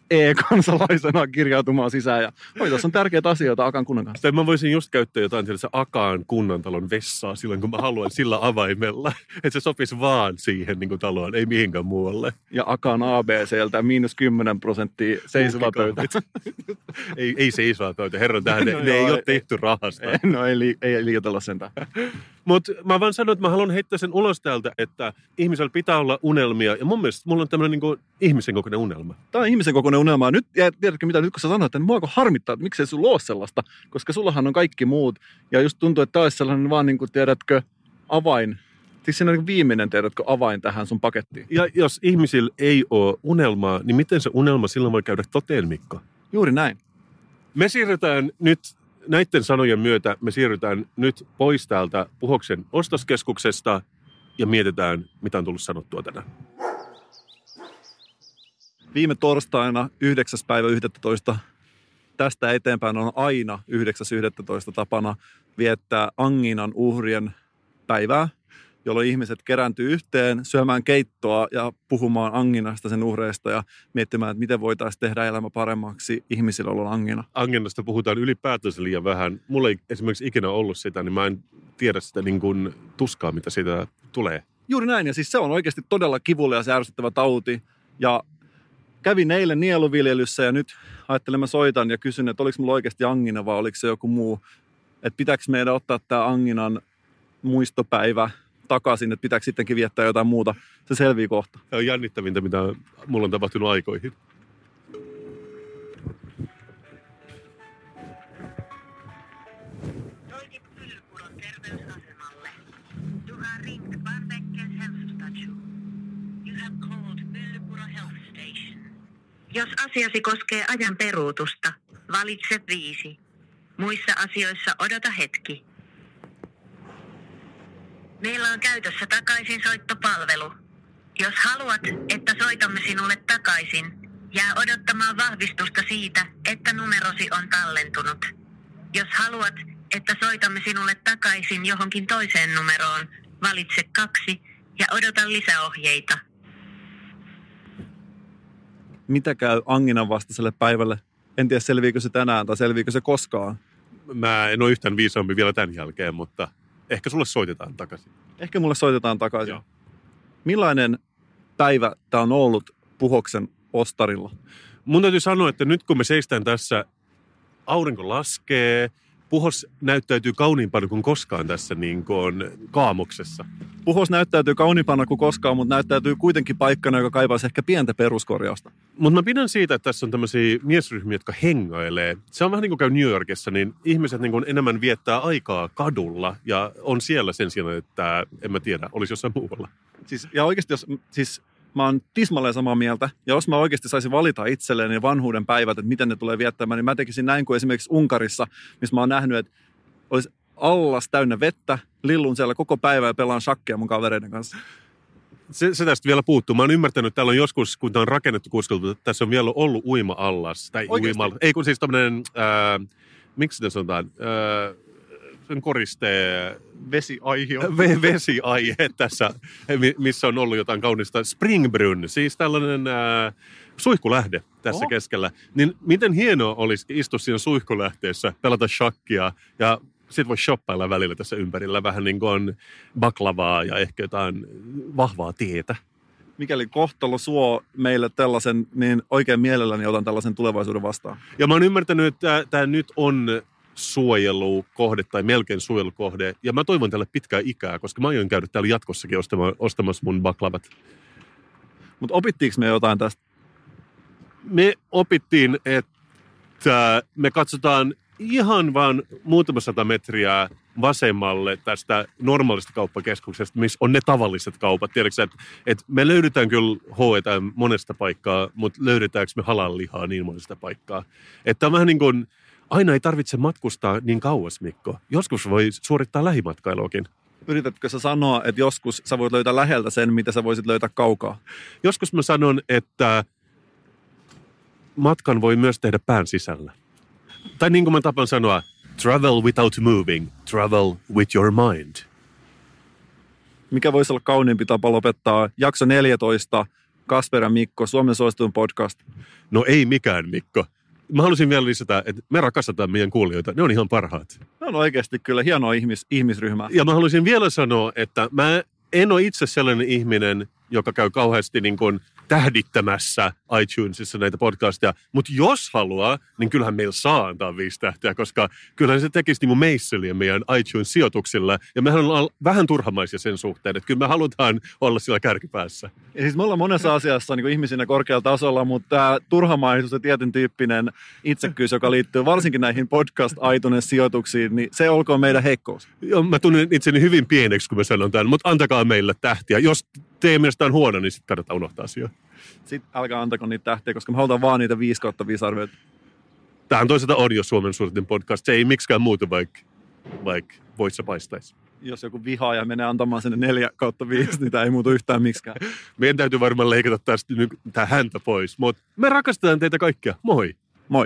e-kansalaisena kirjautumaan sisään. Ja oi, tässä on tärkeitä asioita Akan kunnan kanssa. Tai mä voisin just käyttää jotain tietysti Akaan kunnantalon vessaa silloin, kun mä haluan sillä avaimella. Että se sopisi vaan siihen niin kuin taloon, ei mihinkään muualle. Ja Akaan ABCltä miinus 10 prosenttia seisova pöytä. ei, ei seisoa pöytä, herran tähän, No ne ei ole ei- tehty rahasta. no ei, li- ei liioitella sentään. Mutta mä vaan sanon, että mä haluan heittää sen ulos täältä, että ihmisellä pitää olla unelmia. Ja mun mielestä mulla on tämmöinen niinku ihmisen kokoinen unelma. Tämä on ihmisen kokoinen unelma. Nyt, ja tiedätkö mitä, nyt kun sä sanoit, että mua harmittaa, että miksei sulla ole sellaista, koska sullahan on kaikki muut. Ja just tuntuu, että tämä olisi sellainen vaan, niin kuin, tiedätkö, avain. Siis siinä on niin viimeinen, tiedätkö, avain tähän sun pakettiin. Ja jos ihmisillä ei ole unelmaa, niin miten se unelma silloin voi käydä toteen, Mikko? Juuri näin. Me siirrytään nyt näiden sanojen myötä, me siirrytään nyt pois täältä Puhoksen ostoskeskuksesta ja mietitään, mitä on tullut sanottua tänään. Viime torstaina 9. päivä 11. Tästä eteenpäin on aina 9.11. tapana viettää Anginan uhrien päivää, jolloin ihmiset kerääntyy yhteen syömään keittoa ja puhumaan Anginasta sen uhreista ja miettimään, että miten voitaisiin tehdä elämä paremmaksi ihmisillä olla Angina. Angennasta puhutaan ylipäätänsä liian vähän. Mulla ei esimerkiksi ikinä ollut sitä, niin mä en tiedä sitä niin kuin tuskaa, mitä siitä tulee. Juuri näin, ja siis se on oikeasti todella kivulias ja ärsyttävä tauti. Ja kävin eilen nieluviljelyssä ja nyt ajattelin, mä soitan ja kysyn, että oliko mulla oikeasti angina vai oliko se joku muu. Että pitääkö meidän ottaa tämä anginan muistopäivä takaisin, että pitääkö sittenkin viettää jotain muuta. Se selvii kohta. Tämä on jännittävintä, mitä mulla on tapahtunut aikoihin. Jos asiasi koskee ajan peruutusta, valitse viisi. Muissa asioissa odota hetki. Meillä on käytössä takaisin soittopalvelu. Jos haluat, että soitamme sinulle takaisin, jää odottamaan vahvistusta siitä, että numerosi on tallentunut. Jos haluat, että soitamme sinulle takaisin johonkin toiseen numeroon, valitse kaksi ja odota lisäohjeita. Mitä käy Anginan vastaiselle päivälle? En tiedä, selviikö se tänään tai selviikö se koskaan. Mä en ole yhtään viisaampi vielä tämän jälkeen, mutta ehkä sulle soitetaan takaisin. Ehkä mulle soitetaan takaisin. Joo. Millainen päivä tämä on ollut Puhoksen ostarilla? Mun täytyy sanoa, että nyt kun me seistään tässä, aurinko laskee, puhos näyttäytyy kauniimpana kuin koskaan tässä niin kuin kaamoksessa. Puhos näyttäytyy kauniimpana kuin koskaan, mutta näyttäytyy kuitenkin paikkana, joka kaipaisi ehkä pientä peruskorjausta. Mutta mä pidän siitä, että tässä on tämmöisiä miesryhmiä, jotka hengailee. Se on vähän niin kuin käy New Yorkissa, niin ihmiset niin kuin enemmän viettää aikaa kadulla ja on siellä sen sijaan, että en mä tiedä, olisi jossain muualla. Siis, ja oikeasti, jos, siis mä oon tismalleen samaa mieltä. Ja jos mä oikeasti saisin valita itselleen vanhuuden päivät, että miten ne tulee viettämään, niin mä tekisin näin kuin esimerkiksi Unkarissa, missä mä oon nähnyt, että olisi allas täynnä vettä, lillun siellä koko päivä ja pelaan shakkia mun kavereiden kanssa. Se, se tästä vielä puuttuu. Mä oon ymmärtänyt, että täällä on joskus, kun tämä on rakennettu kuskeltu, että tässä on vielä ollut uima-allas. Tai uima Ei kun siis tämmöinen, ää, miksi sitä sanotaan, ää, sen koriste Vesiaihio. ve- vesiaihe tässä, mi- missä on ollut jotain kaunista Springbrunn, siis tällainen ää, suihkulähde tässä Oho. keskellä. Niin miten hienoa olisi istua siinä suihkulähteessä, pelata shakkia ja sitten voi shoppailla välillä tässä ympärillä vähän niin kuin baklavaa ja ehkä jotain vahvaa tietä. Mikäli kohtalo suo meille tällaisen, niin oikein mielelläni otan tällaisen tulevaisuuden vastaan. Ja mä oon ymmärtänyt, että tämä nyt on suojelukohde tai melkein suojelukohde. Ja mä toivon tälle pitkää ikää, koska mä aion käydä täällä jatkossakin ostama, ostamassa mun baklavat. Mutta opittiinko me jotain tästä? Me opittiin, että me katsotaan ihan vaan muutama sata metriä vasemmalle tästä normaalista kauppakeskuksesta, missä on ne tavalliset kaupat. Tiedätkö, että, että me löydetään kyllä H&M monesta paikkaa, mutta löydetäänkö me halallihaa niin monesta paikkaa. Että on vähän niin kuin, aina ei tarvitse matkustaa niin kauas, Mikko. Joskus voi suorittaa lähimatkailuakin. Yritätkö sä sanoa, että joskus sä voit löytää läheltä sen, mitä sä voisit löytää kaukaa? Joskus mä sanon, että matkan voi myös tehdä pään sisällä. Tai niin kuin mä tapan sanoa, travel without moving, travel with your mind. Mikä voisi olla kauniimpi tapa lopettaa jakso 14, Kasper ja Mikko, Suomen suosituin podcast. No ei mikään, Mikko. Mä halusin vielä lisätä, että me rakastetaan meidän kuulijoita. Ne on ihan parhaat. Ne on oikeasti kyllä hienoa ihmis, ihmisryhmää. Ja mä haluaisin vielä sanoa, että mä en ole itse sellainen ihminen, joka käy kauheasti niin kuin tähdittämässä iTunesissa näitä podcasteja. Mutta jos haluaa, niin kyllähän meillä saa antaa viisi tähteä, koska kyllähän se tekisi niin meisseliä meidän iTunes-sijoituksilla. Ja mehän ollaan vähän turhamaisia sen suhteen, että kyllä me halutaan olla sillä kärkipäässä. Ja siis me ollaan monessa asiassa niin kuin ihmisinä korkealla tasolla, mutta tämä turhamaisuus ja tietyn tyyppinen itsekkyys, joka liittyy varsinkin näihin podcast sijoituksiin niin se olkoon meidän heikkous. Ja mä tunnen itseni hyvin pieneksi, kun mä sanon tämän, mutta antakaa meille tähtiä. Jos teidän mielestä on huono, niin sitten kannattaa unohtaa asia. Sitten älkää antako niitä tähteä, koska me halutaan vaan niitä 5 kautta 5 arvioita. Toisaalta on jo Suomen suuritin podcast. Se ei miksikään muutu, vaikka, vaikka voissa paistaisi. Jos joku vihaa ja menee antamaan sinne 4 kautta 5, niin tämä ei muutu yhtään miksikään. Meidän täytyy varmaan leikata tästä nyt tämä häntä pois, mutta me rakastetaan teitä kaikkia. Moi! Moi!